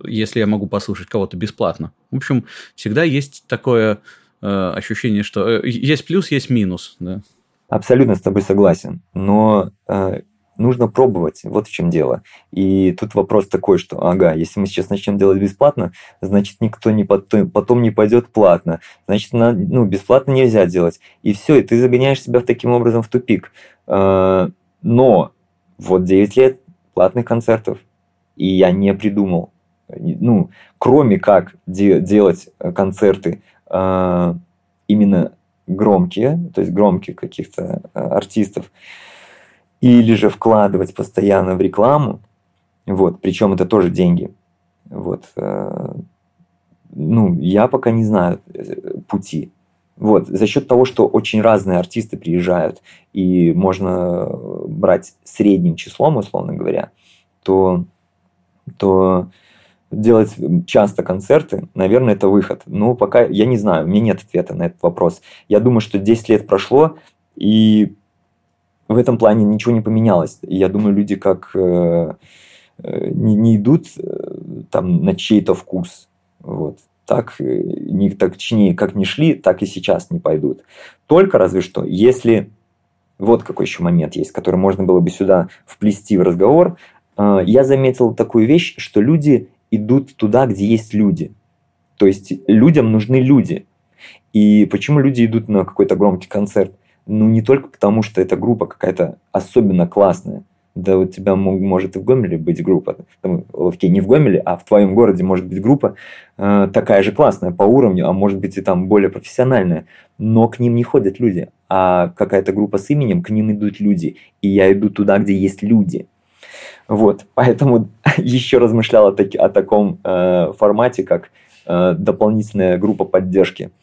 если я могу послушать кого-то бесплатно. В общем, всегда есть такое э, ощущение, что э, есть плюс, есть минус. Да? Абсолютно с тобой согласен. Но нужно пробовать, вот в чем дело. И тут вопрос такой, что, ага, если мы сейчас начнем делать бесплатно, значит, никто не потом, потом не пойдет платно. Значит, на, ну, бесплатно нельзя делать. И все, и ты загоняешь себя таким образом в тупик. А, но вот 9 лет платных концертов, и я не придумал, ну, кроме как де- делать концерты а, именно громкие, то есть громких каких-то а, артистов, или же вкладывать постоянно в рекламу, вот, причем это тоже деньги, вот, ну, я пока не знаю э, пути. Вот, за счет того, что очень разные артисты приезжают, и можно брать средним числом, условно говоря, то, то делать часто концерты, наверное, это выход. Но пока я не знаю, у меня нет ответа на этот вопрос. Я думаю, что 10 лет прошло, и в этом плане ничего не поменялось. Я думаю, люди как э, э, не, не идут э, там на чей-то вкус. Вот так, э, не, так точнее, как не шли, так и сейчас не пойдут. Только разве что, если вот какой еще момент есть, который можно было бы сюда вплести в разговор, э, я заметил такую вещь, что люди идут туда, где есть люди. То есть людям нужны люди. И почему люди идут на какой-то громкий концерт? Ну, не только потому, что эта группа какая-то особенно классная – да у тебя может и в Гомеле быть группа, там, окей, не в Гомеле, а в твоем городе может быть группа э, такая же классная по уровню, а может быть и там более профессиональная, но к ним не ходят люди, а какая-то группа с именем, к ним идут люди, и я иду туда, где есть люди. Вот, поэтому еще размышлял о, таки, о таком э, формате, как э, дополнительная группа поддержки –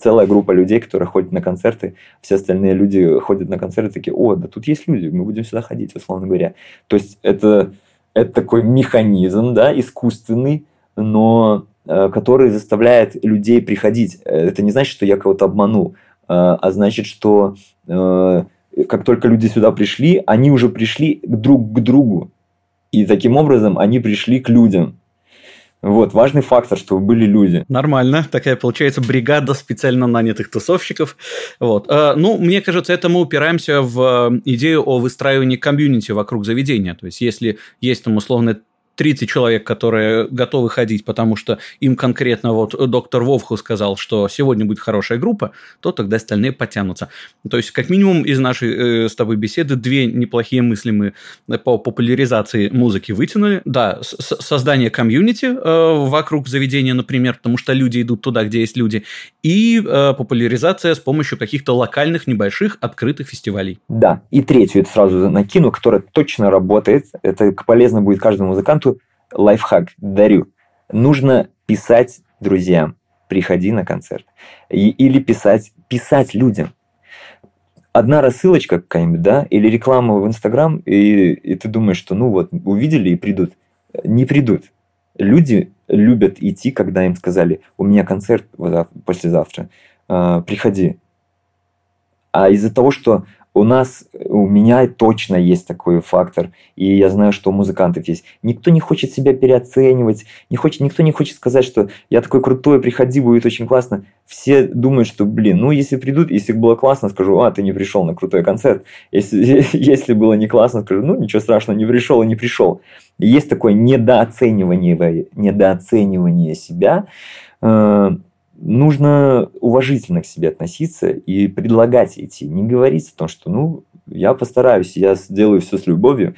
целая группа людей, которые ходят на концерты, все остальные люди ходят на концерты такие, о, да тут есть люди, мы будем сюда ходить, условно говоря. То есть это, это такой механизм, да, искусственный, но э, который заставляет людей приходить. Это не значит, что я кого-то обманул, э, а значит, что как только люди сюда пришли, они уже пришли друг к другу. И таким образом они пришли к людям. Вот, важный фактор, чтобы были люди. Нормально. Такая, получается, бригада специально нанятых тусовщиков. Вот. А, ну, мне кажется, это мы упираемся в э, идею о выстраивании комьюнити вокруг заведения. То есть, если есть там условно 30 человек, которые готовы ходить, потому что им конкретно вот доктор Вовху сказал, что сегодня будет хорошая группа, то тогда остальные потянутся. То есть, как минимум, из нашей э, с тобой беседы две неплохие мысли мы по популяризации музыки вытянули. Да, создание комьюнити э, вокруг заведения, например, потому что люди идут туда, где есть люди, и э, популяризация с помощью каких-то локальных, небольших, открытых фестивалей. Да, и третью это сразу накину, которая точно работает, это полезно будет каждому музыканту, лайфхак дарю. Нужно писать друзьям, приходи на концерт. И, или писать, писать людям. Одна рассылочка какая-нибудь, да, или реклама в Инстаграм, и, и ты думаешь, что ну вот, увидели и придут. Не придут. Люди любят идти, когда им сказали, у меня концерт послезавтра, приходи. А из-за того, что у нас, у меня точно есть такой фактор, и я знаю, что у музыкантов есть. Никто не хочет себя переоценивать, не хочет, никто не хочет сказать, что я такой крутой, приходи, будет очень классно. Все думают, что, блин, ну если придут, если было классно, скажу, а, ты не пришел на крутой концерт. Если, если было не классно, скажу, ну ничего страшного, не пришел и не пришел. Есть такое недооценивание, недооценивание себя, э, нужно уважительно к себе относиться и предлагать идти. Не говорить о том, что ну, я постараюсь, я сделаю все с любовью.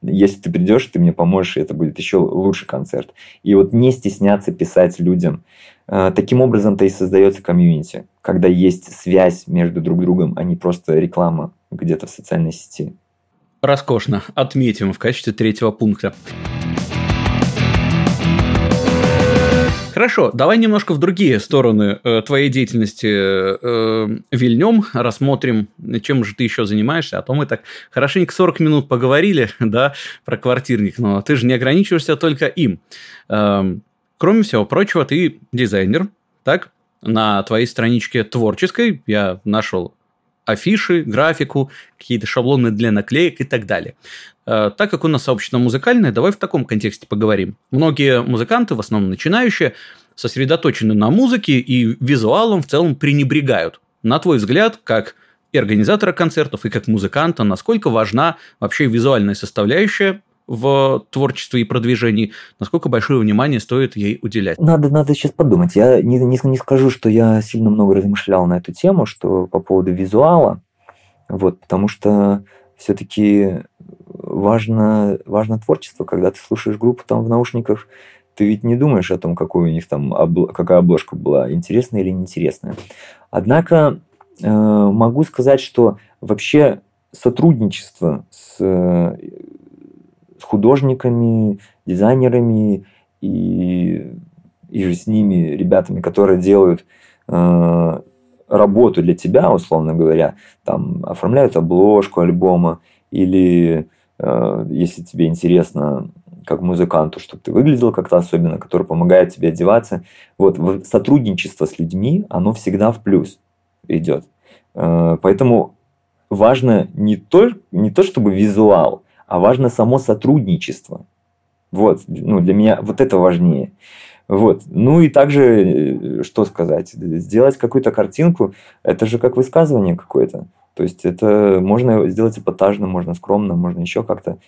Если ты придешь, ты мне поможешь, и это будет еще лучший концерт. И вот не стесняться писать людям. А, таким образом-то и создается комьюнити, когда есть связь между друг другом, а не просто реклама где-то в социальной сети. Роскошно. Отметим в качестве третьего пункта. Хорошо, давай немножко в другие стороны э, твоей деятельности э, вильнем, рассмотрим, чем же ты еще занимаешься. А то мы так хорошенько 40 минут поговорили, да, про квартирник, но ты же не ограничиваешься только им. Э, кроме всего прочего, ты дизайнер, так? На твоей страничке творческой я нашел афиши, графику, какие-то шаблоны для наклеек и так далее. Э, так как у нас сообщество музыкальное, давай в таком контексте поговорим. Многие музыканты, в основном начинающие, сосредоточены на музыке и визуалом в целом пренебрегают. На твой взгляд, как и организатора концертов, и как музыканта, насколько важна вообще визуальная составляющая в творчестве и продвижении, насколько большое внимание стоит ей уделять? Надо, надо сейчас подумать. Я не, не, не скажу, что я сильно много размышлял на эту тему, что по поводу визуала, вот, потому что все-таки важно, важно творчество, когда ты слушаешь группу там в наушниках, ты ведь не думаешь о том, какой у них там, какая обложка была, интересная или неинтересная. Однако э, могу сказать, что вообще сотрудничество с с художниками, дизайнерами и, и же с ними, ребятами, которые делают э, работу для тебя, условно говоря, там оформляют обложку альбома или э, если тебе интересно как музыканту, чтобы ты выглядел как-то особенно, который помогает тебе одеваться. Вот сотрудничество с людьми, оно всегда в плюс идет. Э, поэтому важно не то, не то чтобы визуал, а важно само сотрудничество. Вот, ну, для меня вот это важнее. Вот. Ну и также, э, что сказать, сделать какую-то картинку, это же как высказывание какое-то. То есть это можно сделать эпатажно, можно скромно, можно еще как-то.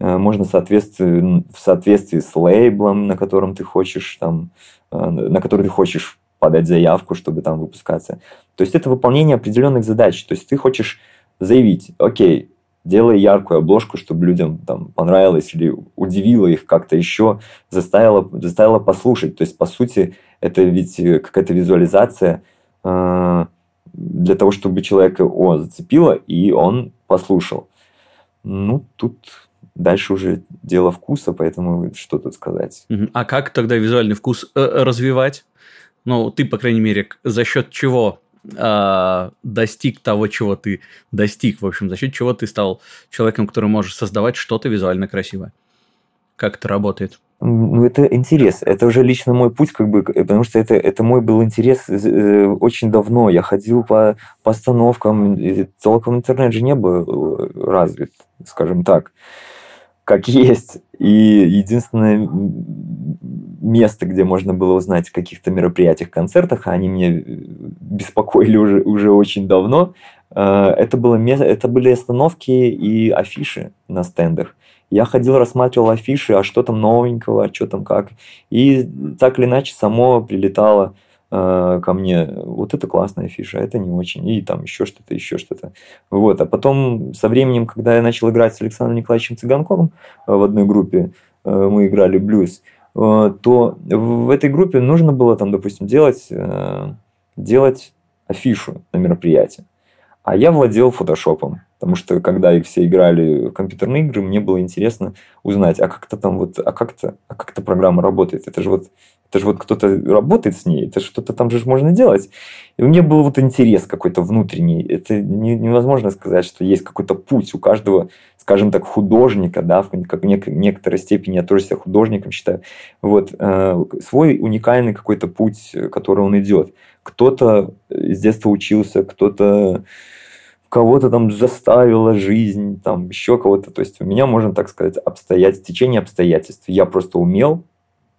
Э, можно в соответствии, в соответствии с лейблом, на котором ты хочешь, там, э, на который ты хочешь подать заявку, чтобы там выпускаться. То есть это выполнение определенных задач. То есть ты хочешь заявить, окей, делай яркую обложку, чтобы людям там понравилось или удивило их как-то еще, заставило, заставило послушать. То есть, по сути, это ведь э, какая-то визуализация э, для того, чтобы человека о, зацепило, и он послушал. Ну, тут дальше уже дело вкуса, поэтому что тут сказать. А как тогда визуальный вкус э, развивать? Ну, ты, по крайней мере, за счет чего э, достиг того, чего ты достиг, в общем, за счет чего ты стал человеком, который может создавать что-то визуально красивое. Как это работает? Ну, это интерес. Это уже лично мой путь, как бы, потому что это, это мой был интерес э, очень давно. Я ходил по постановкам, толком интернет же не был э, развит, скажем так как есть. И единственное место, где можно было узнать о каких-то мероприятиях, концертах, а они меня беспокоили уже, уже очень давно, э, это, было, это были остановки и афиши на стендах. Я ходил, рассматривал афиши, а что там новенького, а что там как. И так или иначе само прилетало Э, ко мне, вот это классная фиша, это не очень, и там еще что-то, еще что-то. Вот. А потом со временем, когда я начал играть с Александром Николаевичем Цыганковым э, в одной группе, э, мы играли блюз, то в этой группе нужно было там, допустим, делать, делать афишу на мероприятие. А я владел фотошопом. Потому что когда их все играли в компьютерные игры, мне было интересно узнать, а как-то там вот, а как-то, а как эта программа работает. Это же вот, это же вот кто-то работает с ней, это что-то там же можно делать. И у меня был вот интерес какой-то внутренний. Это не, невозможно сказать, что есть какой-то путь у каждого, скажем так, художника, да, в как нек- некоторой степени я тоже себя художником считаю. Вот э, свой уникальный какой-то путь, который он идет. Кто-то с детства учился, кто-то кого-то там заставила жизнь, там еще кого-то. То есть у меня, можно так сказать, обстоятельств, течение обстоятельств. Я просто умел,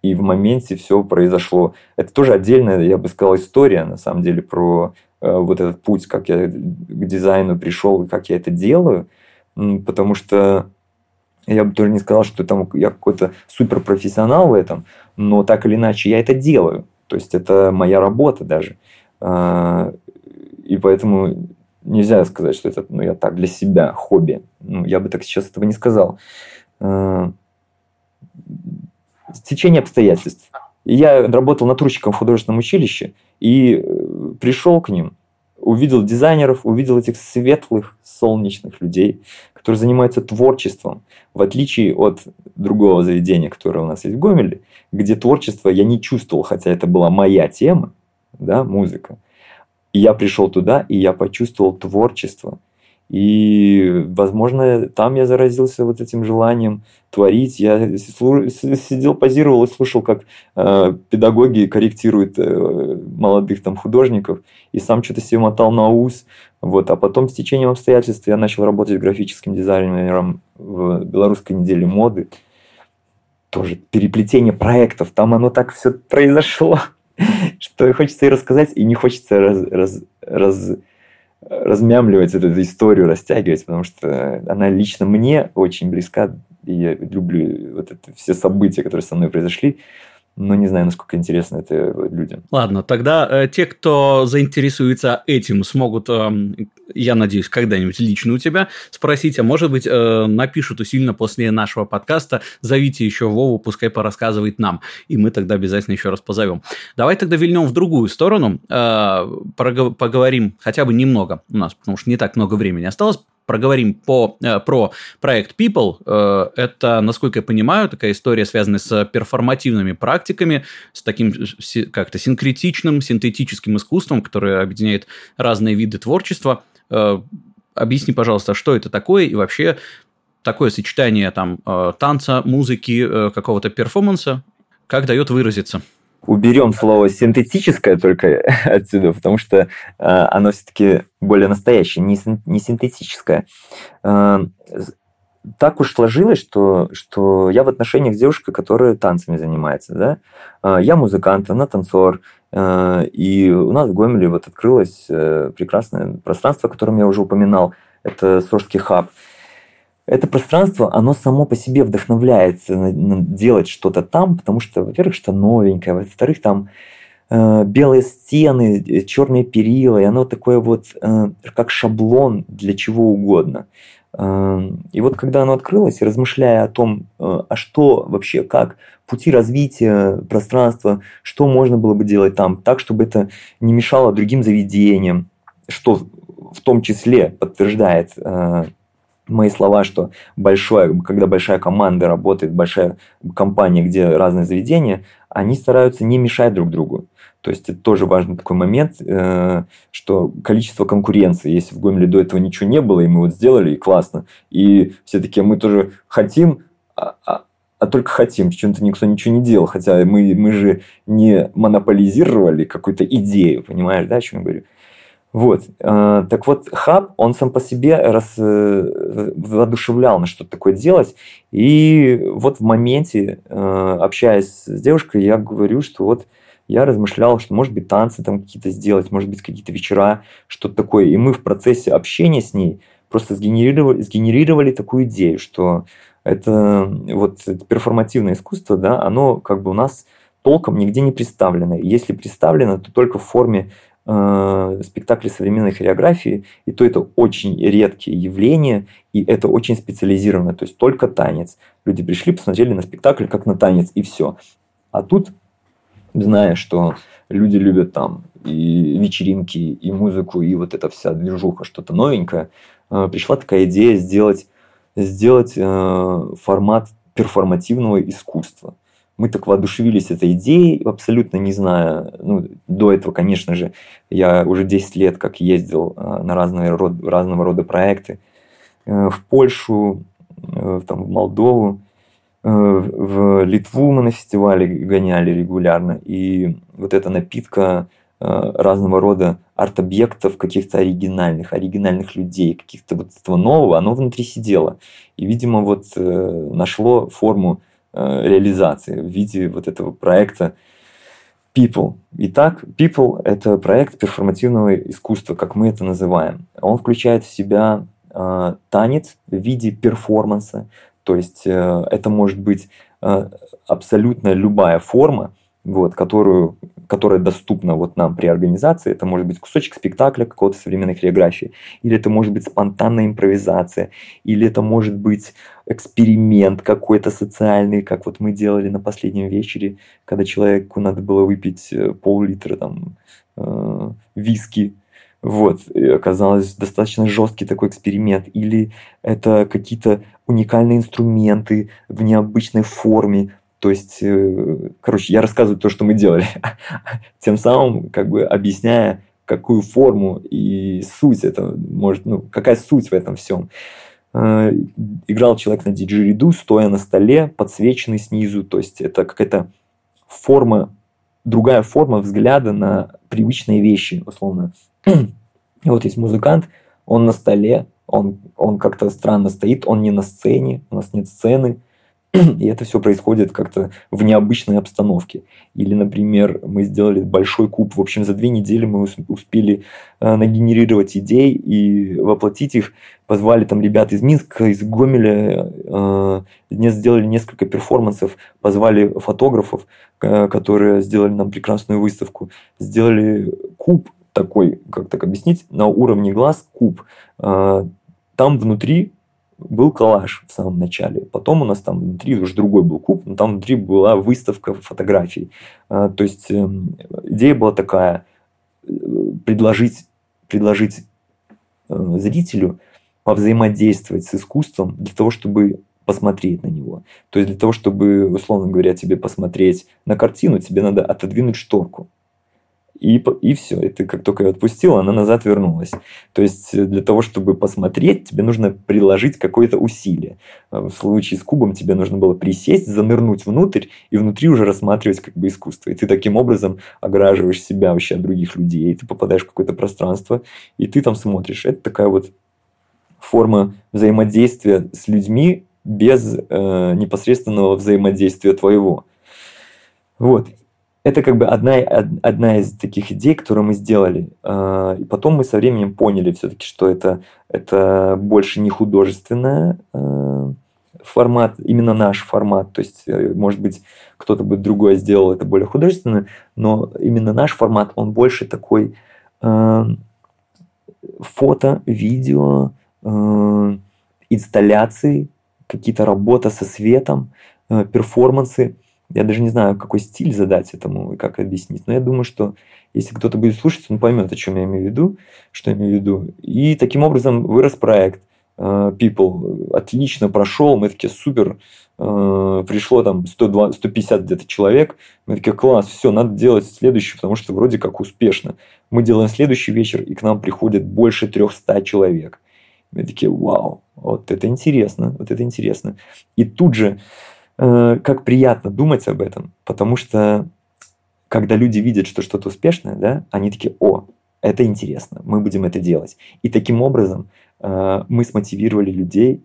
и в моменте все произошло. Это тоже отдельная, я бы сказал, история, на самом деле, про э, вот этот путь, как я к дизайну пришел и как я это делаю. Потому что я бы тоже не сказал, что там я какой-то суперпрофессионал в этом, но так или иначе я это делаю. То есть это моя работа даже. А, и поэтому нельзя сказать, что это ну, я так для себя, хобби. Ну, я бы так сейчас этого не сказал. А, течение обстоятельств. Я работал натурщиком в художественном училище и э, пришел к ним, увидел дизайнеров, увидел этих светлых, солнечных людей, которые занимаются творчеством, в отличие от другого заведения, которое у нас есть в Гомеле, где творчество я не чувствовал, хотя это была моя тема, да, музыка. Я пришел туда, и я почувствовал творчество. И, возможно, там я заразился вот этим желанием творить. Я сидел, позировал и слушал, как э, педагоги корректируют э, молодых там художников, и сам что-то себе мотал на ус. Вот. А потом с течением обстоятельств я начал работать графическим дизайнером в белорусской неделе моды. Тоже переплетение проектов. Там оно так все произошло, что хочется и рассказать, и не хочется раз, раз, раз, размямливать эту историю, растягивать, потому что она лично мне очень близка, и я люблю вот это, все события, которые со мной произошли но не знаю, насколько интересно это людям. Ладно, тогда э, те, кто заинтересуется этим, смогут, э, я надеюсь, когда-нибудь лично у тебя спросить, а может быть, э, напишут усиленно после нашего подкаста, зовите еще Вову, пускай порассказывает нам, и мы тогда обязательно еще раз позовем. Давай тогда вильнем в другую сторону, э, поговорим хотя бы немного у нас, потому что не так много времени осталось, проговорим по, э, про проект People. Э, это, насколько я понимаю, такая история, связанная с перформативными практиками, с таким как-то синкретичным, синтетическим искусством, которое объединяет разные виды творчества. Э, объясни, пожалуйста, что это такое и вообще такое сочетание там танца, музыки, какого-то перформанса, как дает выразиться? Уберем слово синтетическое только отсюда, потому что э, оно все-таки более настоящее, не, не синтетическое. Э, так уж сложилось, что, что я в отношениях с девушкой, которая танцами занимается. Да? Э, я музыкант, она танцор. И у нас в Гомеле вот открылось э, прекрасное пространство, о котором я уже упоминал. Это Сорский хаб это пространство, оно само по себе вдохновляет делать что-то там, потому что, во-первых, что новенькое, во-вторых, там э, белые стены, э, черные перила, и оно такое вот э, как шаблон для чего угодно. Э, и вот когда оно открылось, размышляя о том, э, а что вообще, как пути развития пространства, что можно было бы делать там, так, чтобы это не мешало другим заведениям, что в том числе подтверждает э, мои слова, что большое, когда большая команда работает, большая компания, где разные заведения, они стараются не мешать друг другу. То есть это тоже важный такой момент, э, что количество конкуренции, если в Гомеле до этого ничего не было, и мы вот сделали, и классно, и все таки мы тоже хотим, а, а, а только хотим, почему-то никто ничего не делал, хотя мы, мы же не монополизировали какую-то идею, понимаешь, да, о чем я говорю? Вот. Э, так вот, хаб, он сам по себе раз, э, воодушевлял на что-то такое делать. И вот в моменте, э, общаясь с девушкой, я говорю, что вот я размышлял, что может быть танцы там какие-то сделать, может быть какие-то вечера, что-то такое. И мы в процессе общения с ней просто сгенерировали, сгенерировали такую идею, что это вот это перформативное искусство, да, оно как бы у нас толком нигде не представлено. Если представлено, то только в форме э, спектакли современной хореографии, и то это очень редкие явления, и это очень специализированно, то есть только танец. Люди пришли, посмотрели на спектакль как на танец, и все. А тут, зная, что люди любят там и вечеринки, и музыку, и вот эта вся движуха, что-то новенькое, э, пришла такая идея сделать, сделать э, формат перформативного искусства – мы так воодушевились этой идеей, абсолютно не зная, ну, до этого, конечно же, я уже 10 лет как ездил э, на разные разного рода проекты э, в Польшу, э, там, в Молдову, в Литву мы на фестивале гоняли регулярно, и вот эта напитка разного рода арт-объектов, каких-то оригинальных, оригинальных людей, каких-то вот этого нового, оно внутри сидело. И, видимо, вот нашло форму реализации в виде вот этого проекта People. Итак, People – это проект перформативного искусства, как мы это называем. Он включает в себя э, танец в виде перформанса, то есть э, это может быть э, абсолютно любая форма, вот, которую, которая доступна вот нам при организации. Это может быть кусочек спектакля какого-то современной хореографии, или это может быть спонтанная импровизация, или это может быть эксперимент какой-то социальный, как вот мы делали на последнем вечере, когда человеку надо было выпить э, пол-литра там э, виски, вот, и оказалось достаточно жесткий такой эксперимент. Или это какие-то уникальные инструменты в необычной форме, то есть, э, короче, я рассказываю то, что мы делали, тем самым как бы объясняя, какую форму и суть это может, ну, какая суть в этом всем. Э, играл человек на диджериду, стоя на столе, подсвеченный снизу, то есть это какая-то форма, другая форма взгляда на привычные вещи, условно. И вот есть музыкант, он на столе, он, он как-то странно стоит, он не на сцене, у нас нет сцены, и это все происходит как-то в необычной обстановке. Или, например, мы сделали большой куб. В общем, за две недели мы успели э, нагенерировать идей и воплотить их. Позвали там ребят из Минска, из Гомеля, э, сделали несколько перформансов, позвали фотографов, э, которые сделали нам прекрасную выставку. Сделали куб такой, как так объяснить, на уровне глаз куб. Там внутри был коллаж в самом начале. Потом у нас там внутри уже другой был куб, но там внутри была выставка фотографий. А, то есть эм, идея была такая, э, предложить, предложить э, зрителю повзаимодействовать с искусством для того, чтобы посмотреть на него. То есть для того, чтобы, условно говоря, тебе посмотреть на картину, тебе надо отодвинуть шторку и, и все. И ты как только ее отпустил, она назад вернулась. То есть э, для того, чтобы посмотреть, тебе нужно приложить какое-то усилие. А в случае с кубом тебе нужно было присесть, занырнуть внутрь и внутри уже рассматривать как бы искусство. И ты таким образом ограживаешь себя вообще от других людей. И ты попадаешь в какое-то пространство, и ты там смотришь. Это такая вот форма взаимодействия с людьми без э, непосредственного взаимодействия твоего. Вот это как бы одна, одна из таких идей, которую мы сделали. А, и потом мы со временем поняли все-таки, что это, это больше не художественная а, формат, именно наш формат. То есть, э, может быть, кто-то бы другой сделал это более художественно, но именно наш формат, он больше такой э, фото, видео, инсталляции, какие-то работа со светом, перформансы – я даже не знаю, какой стиль задать этому и как объяснить. Но я думаю, что если кто-то будет слушать, он поймет, о чем я имею в виду, что я имею в виду. И таким образом вырос проект. Э, People отлично прошел, мы такие супер, э, пришло там 120, 150 где-то человек, мы такие класс, все, надо делать следующий, потому что вроде как успешно. Мы делаем следующий вечер, и к нам приходит больше 300 человек. Мы такие, вау, вот это интересно, вот это интересно. И тут же как приятно думать об этом, потому что когда люди видят, что что-то успешное, да, они такие, о, это интересно, мы будем это делать. И таким образом э, мы смотивировали людей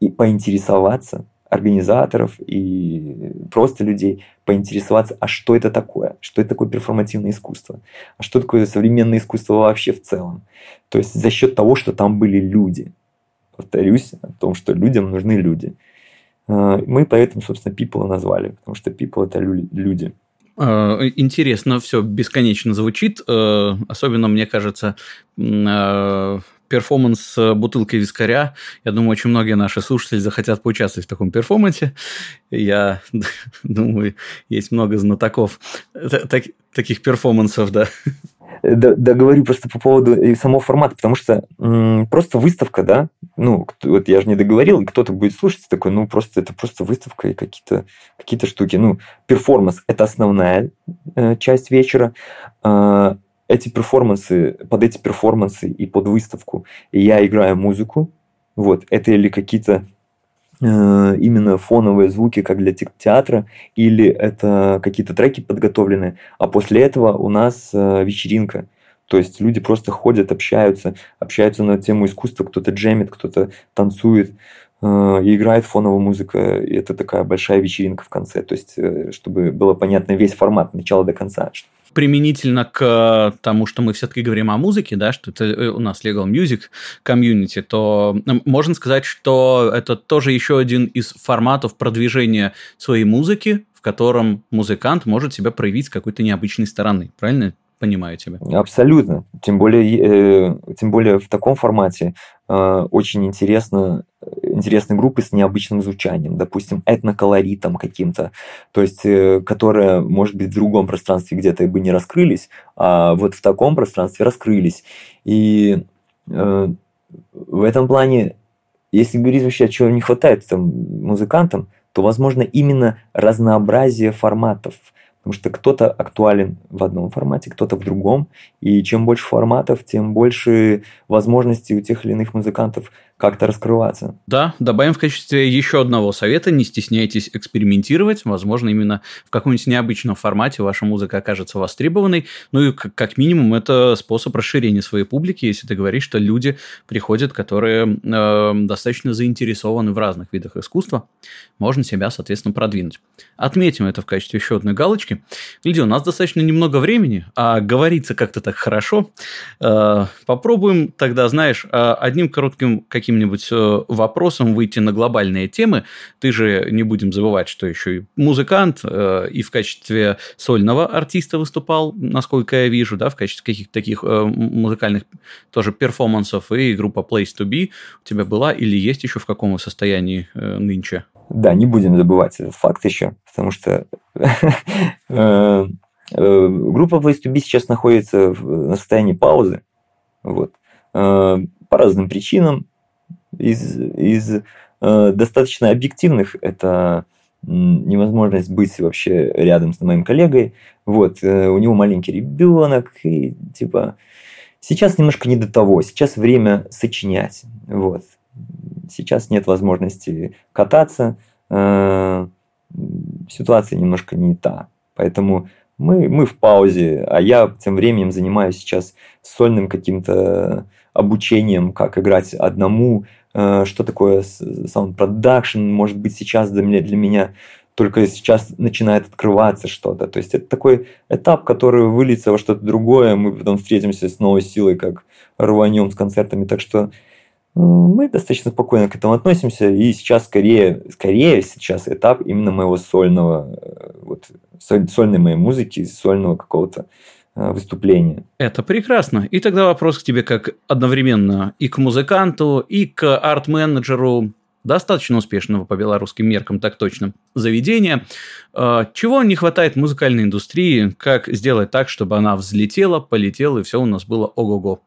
и поинтересоваться, организаторов и просто людей, поинтересоваться, а что это такое, что это такое перформативное искусство, а что такое современное искусство вообще в целом. То есть за счет того, что там были люди. Повторюсь о том, что людям нужны люди. А, мы поэтому, собственно, people назвали, потому что people – это люди. А, интересно, все бесконечно звучит. А, особенно, мне кажется, перформанс бутылкой вискаря. Я думаю, очень многие наши слушатели захотят поучаствовать в таком перформансе. Я думаю, есть много знатоков таких перформансов, да да, да говорю просто по поводу самого формата, потому что м, просто выставка, да, ну, вот я же не договорил, и кто-то будет слушать такой, ну, просто это просто выставка и какие-то какие штуки. Ну, перформанс – это основная э, часть вечера. Э, эти перформансы, под эти перформансы и под выставку я играю музыку, вот, это или какие-то именно фоновые звуки, как для театра, или это какие-то треки подготовленные, а после этого у нас э, вечеринка. То есть люди просто ходят, общаются, общаются на тему искусства, кто-то джемит, кто-то танцует, э, и играет фоновая музыка, и это такая большая вечеринка в конце, то есть чтобы было понятно весь формат, начала до конца, применительно к тому, что мы все-таки говорим о музыке, да, что это э, у нас Legal Music комьюнити, то можно сказать, что это тоже еще один из форматов продвижения своей музыки, в котором музыкант может себя проявить с какой-то необычной стороны. Правильно понимаю тебя? Абсолютно. Тем более, э, тем более в таком формате э, очень интересно интересные группы с необычным звучанием, допустим, этноколоритом каким-то, то есть, э, которые, может быть, в другом пространстве где-то бы не раскрылись, а вот в таком пространстве раскрылись. И э, в этом плане, если говорить вообще, чего не хватает там, музыкантам, то, возможно, именно разнообразие форматов – Потому что кто-то актуален в одном формате, кто-то в другом. И чем больше форматов, тем больше возможностей у тех или иных музыкантов как-то раскрываться. Да, добавим в качестве еще одного совета, не стесняйтесь экспериментировать, возможно, именно в каком-нибудь необычном формате ваша музыка окажется востребованной, ну и как минимум это способ расширения своей публики, если ты говоришь, что люди приходят, которые э, достаточно заинтересованы в разных видах искусства, можно себя, соответственно, продвинуть. Отметим это в качестве еще одной галочки. Гляди, у нас достаточно немного времени, а говорится как-то так хорошо. Э, попробуем тогда, знаешь, э, одним коротким каким каким-нибудь э, вопросом выйти на глобальные темы. Ты же не будем забывать, что еще и музыкант, э, и в качестве сольного артиста выступал, насколько я вижу, да, в качестве каких-то таких э, музыкальных тоже перформансов, и группа Place to Be у тебя была или есть еще в каком состоянии нынче? Да, не будем забывать этот факт еще, потому что группа Place to Be сейчас находится в состоянии паузы, вот, по разным причинам из, из э, достаточно объективных это невозможность быть вообще рядом с моим коллегой. Вот, э, у него маленький ребенок, и типа сейчас немножко не до того, сейчас время сочинять. Вот. Сейчас нет возможности кататься, э, ситуация немножко не та. Поэтому мы, мы в паузе, а я тем временем занимаюсь сейчас сольным каким-то обучением, как играть одному, что такое саунд-продакшн, может быть, сейчас для меня, для меня только сейчас начинает открываться что-то. То есть это такой этап, который выльется во что-то другое, мы потом встретимся с новой силой, как рванем с концертами. Так что э, мы достаточно спокойно к этому относимся, и сейчас скорее, скорее сейчас этап именно моего сольного, э, вот, сольной моей музыки, сольного какого-то Э, выступления. Это прекрасно. И тогда вопрос к тебе как одновременно и к музыканту, и к арт-менеджеру достаточно успешного по белорусским меркам, так точно, заведения. Э, чего не хватает музыкальной индустрии? Как сделать так, чтобы она взлетела, полетела, и все у нас было ого-го?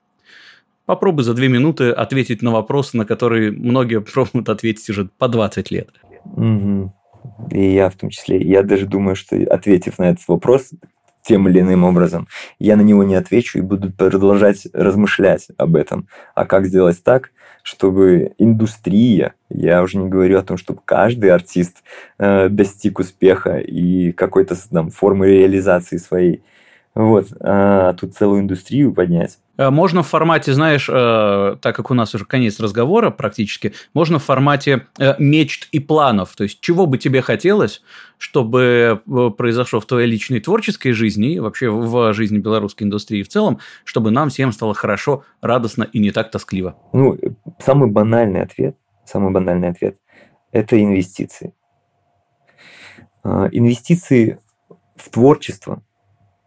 Попробуй за две минуты ответить на вопрос, на который многие пробуют ответить уже по 20 лет. Угу. И я в том числе. Я даже думаю, что ответив на этот вопрос, тем или иным образом, я на него не отвечу и буду продолжать размышлять об этом. А как сделать так, чтобы индустрия, я уже не говорю о том, чтобы каждый артист э, достиг успеха и какой-то там формы реализации своей, вот, а тут целую индустрию поднять. Э, можно в формате, знаешь, э, так как у нас уже конец разговора практически, можно в формате э, мечт и планов. То есть, чего бы тебе хотелось, чтобы произошло в твоей личной творческой жизни и вообще в жизни белорусской индустрии в целом, чтобы нам всем стало хорошо, радостно и не так тоскливо? Ну, самый банальный ответ, самый банальный ответ – это инвестиции. Инвестиции в творчество.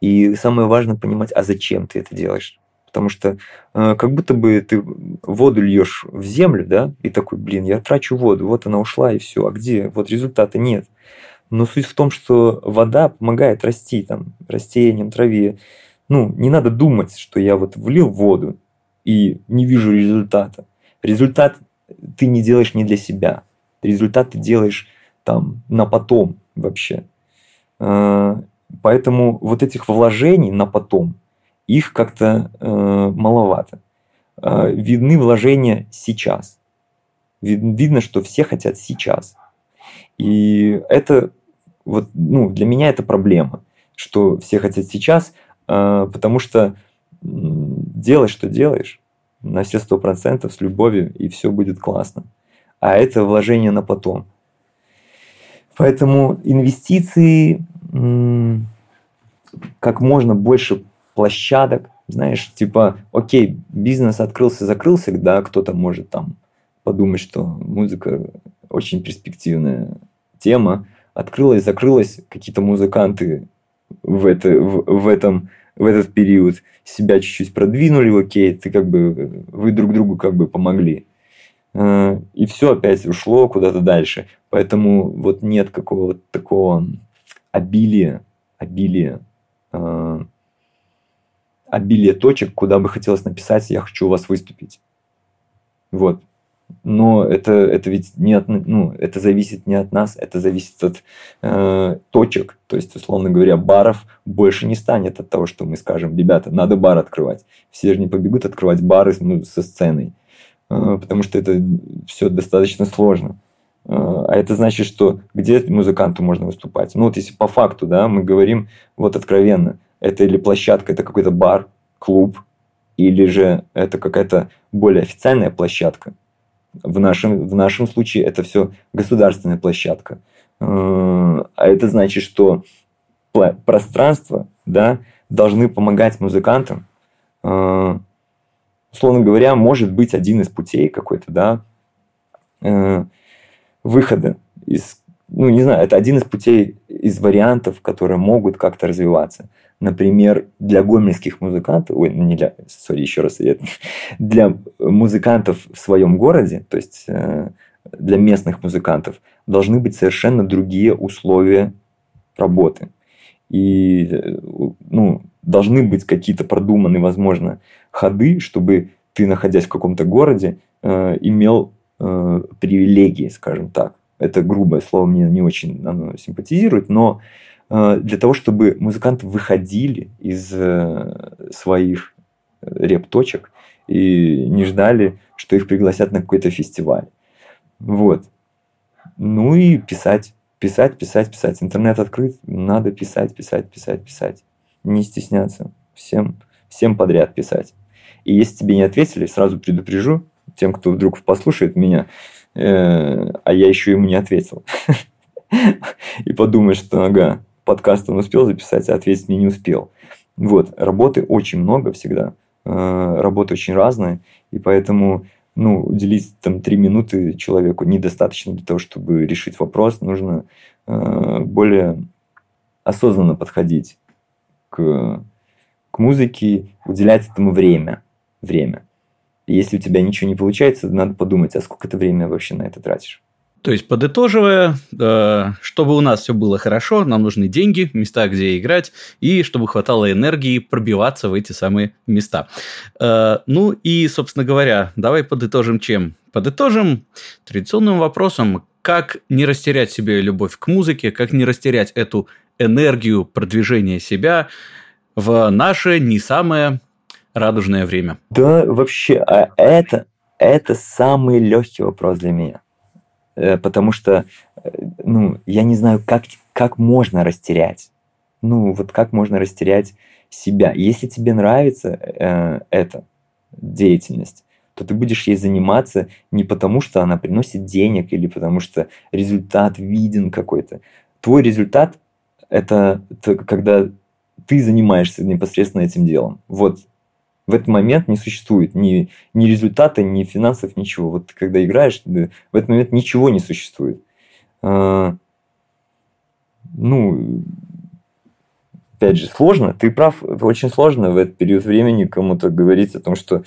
И самое важное понимать, а зачем ты это делаешь потому что э, как будто бы ты воду льешь в землю, да, и такой, блин, я трачу воду, вот она ушла и все, а где? Вот результата нет. Но суть в том, что вода помогает расти там, растениям, траве. Ну, не надо думать, что я вот влил воду и не вижу результата. Результат ты не делаешь не для себя. Результат ты делаешь там на потом вообще. Э, поэтому вот этих вложений на потом – их как-то э, маловато. Э, видны вложения сейчас. Видно, что все хотят сейчас. И это вот, ну, для меня это проблема, что все хотят сейчас, а, потому что делай, что делаешь, на все сто процентов с любовью, и все будет классно. А это вложение на потом. Поэтому инвестиции, как можно больше площадок, знаешь, типа, окей, бизнес открылся, закрылся, да, кто-то может там подумать, что музыка очень перспективная тема, открылась, закрылась, какие-то музыканты в, это, в, в этом в этот период себя чуть-чуть продвинули, окей, ты как бы, вы друг другу как бы помогли. Э, и все опять ушло куда-то дальше. Поэтому вот нет какого-то такого обилия, обилия, обилия точек, куда бы хотелось написать, я хочу у вас выступить. Вот но это, это ведь не от, ну, это зависит не от нас, это зависит от э, точек. То есть, условно говоря, баров больше не станет от того, что мы скажем, ребята, надо бар открывать. Все же не побегут открывать бары ну, со сценой, э, потому что это все достаточно сложно. Э, а это значит, что где музыканту можно выступать? Ну вот если по факту, да, мы говорим вот откровенно, это или площадка, это какой-то бар, клуб, или же это какая-то более официальная площадка, в нашем, в нашем случае это все государственная площадка. Э, а это значит, что пространство да, должны помогать музыкантам. Э, условно говоря, может быть один из путей какой-то, да, э, выхода из ну, не знаю, это один из путей, из вариантов, которые могут как-то развиваться. Например, для гомельских музыкантов, ой, не для, сори, еще раз, для музыкантов в своем городе, то есть э, для местных музыкантов, должны быть совершенно другие условия работы. И э, ну, должны быть какие-то продуманные, возможно, ходы, чтобы ты, находясь в каком-то городе, э, имел привилегии, скажем так это грубое слово, мне не очень оно симпатизирует, но для того, чтобы музыканты выходили из э, своих э, реп-точек и не ждали, что их пригласят на какой-то фестиваль. Вот. Ну и писать, писать, писать, писать. Интернет открыт, надо писать, писать, писать, писать. Не стесняться. Всем, всем подряд писать. И если тебе не ответили, сразу предупрежу тем, кто вдруг послушает меня, Э, а я еще ему не ответил. И подумает, что, ага, подкаст он успел записать, а ответить мне не успел. Вот, работы очень много всегда, э, работы очень разные, и поэтому ну, уделить там три минуты человеку недостаточно для того, чтобы решить вопрос. Нужно э, более осознанно подходить к, к музыке, уделять этому время. Время. Если у тебя ничего не получается, надо подумать, а сколько ты время вообще на это тратишь. То есть, подытоживая, э, чтобы у нас все было хорошо, нам нужны деньги, места, где играть, и чтобы хватало энергии пробиваться в эти самые места. Э, ну и, собственно говоря, давай подытожим чем? Подытожим традиционным вопросом, как не растерять себе любовь к музыке, как не растерять эту энергию продвижения себя в наше не самое радужное время? Да, вообще, а это, это самый легкий вопрос для меня. Э, потому что, э, ну, я не знаю, как, как можно растерять. Ну, вот как можно растерять себя. Если тебе нравится э, эта деятельность, то ты будешь ей заниматься не потому, что она приносит денег или потому, что результат виден какой-то. Твой результат – это когда ты занимаешься непосредственно этим делом. Вот в этот момент не существует ни, ни результата, ни финансов, ничего. Вот когда играешь, в этот момент ничего не существует. А, ну, опять же, сложно. Ты прав, очень сложно в этот период времени кому-то говорить о том, что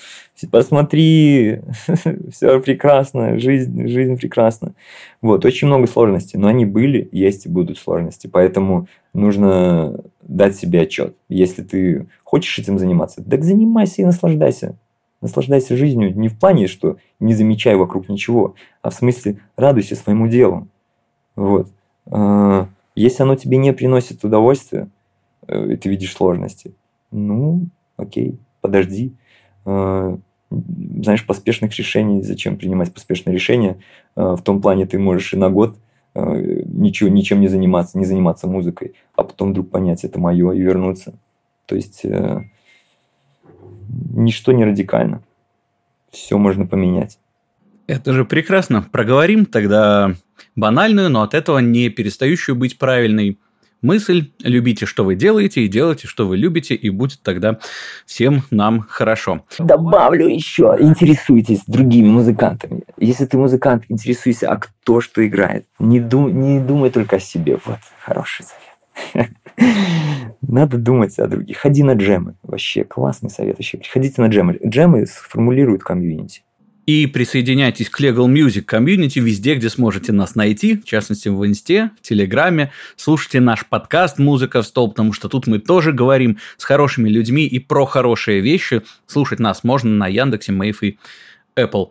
посмотри, все прекрасно, жизнь, жизнь прекрасна. Вот, очень много сложностей, но они были, есть и будут сложности. Поэтому нужно дать себе отчет. Если ты хочешь этим заниматься, так занимайся и наслаждайся. Наслаждайся жизнью не в плане, что не замечай вокруг ничего, а в смысле радуйся своему делу. Вот. А, если оно тебе не приносит удовольствия, э, и ты видишь сложности, ну, окей, подожди. А, знаешь, поспешных решений. Зачем принимать поспешные решения? В том плане ты можешь и на год ничего, ничем не заниматься, не заниматься музыкой, а потом вдруг понять, это мое, и вернуться. То есть ничто не радикально. Все можно поменять. Это же прекрасно. Проговорим тогда банальную, но от этого не перестающую быть правильной мысль. Любите, что вы делаете, и делайте, что вы любите, и будет тогда всем нам хорошо. Добавлю еще, интересуйтесь другими музыкантами. Если ты музыкант, интересуйся, а кто что играет. Не, дум, не думай только о себе. Вот, хороший совет. Надо думать о других. Ходи на джемы. Вообще классный совет. Вообще приходите на джемы. Джемы сформулируют комьюнити. И присоединяйтесь к Legal Music комьюнити везде, где сможете нас найти, в частности в Инсте, в Телеграме. Слушайте наш подкаст «Музыка в стол», потому что тут мы тоже говорим с хорошими людьми и про хорошие вещи. Слушать нас можно на Яндексе, Мэйв и Apple.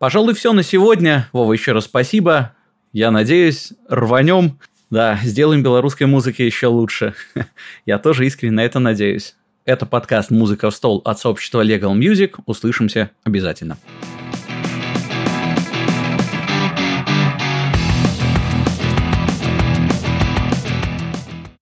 Пожалуй, все на сегодня. Вова, еще раз спасибо. Я надеюсь, рванем. Да, сделаем белорусской музыки еще лучше. Я тоже искренне на это надеюсь. Это подкаст «Музыка в стол» от сообщества Legal Music. Услышимся обязательно.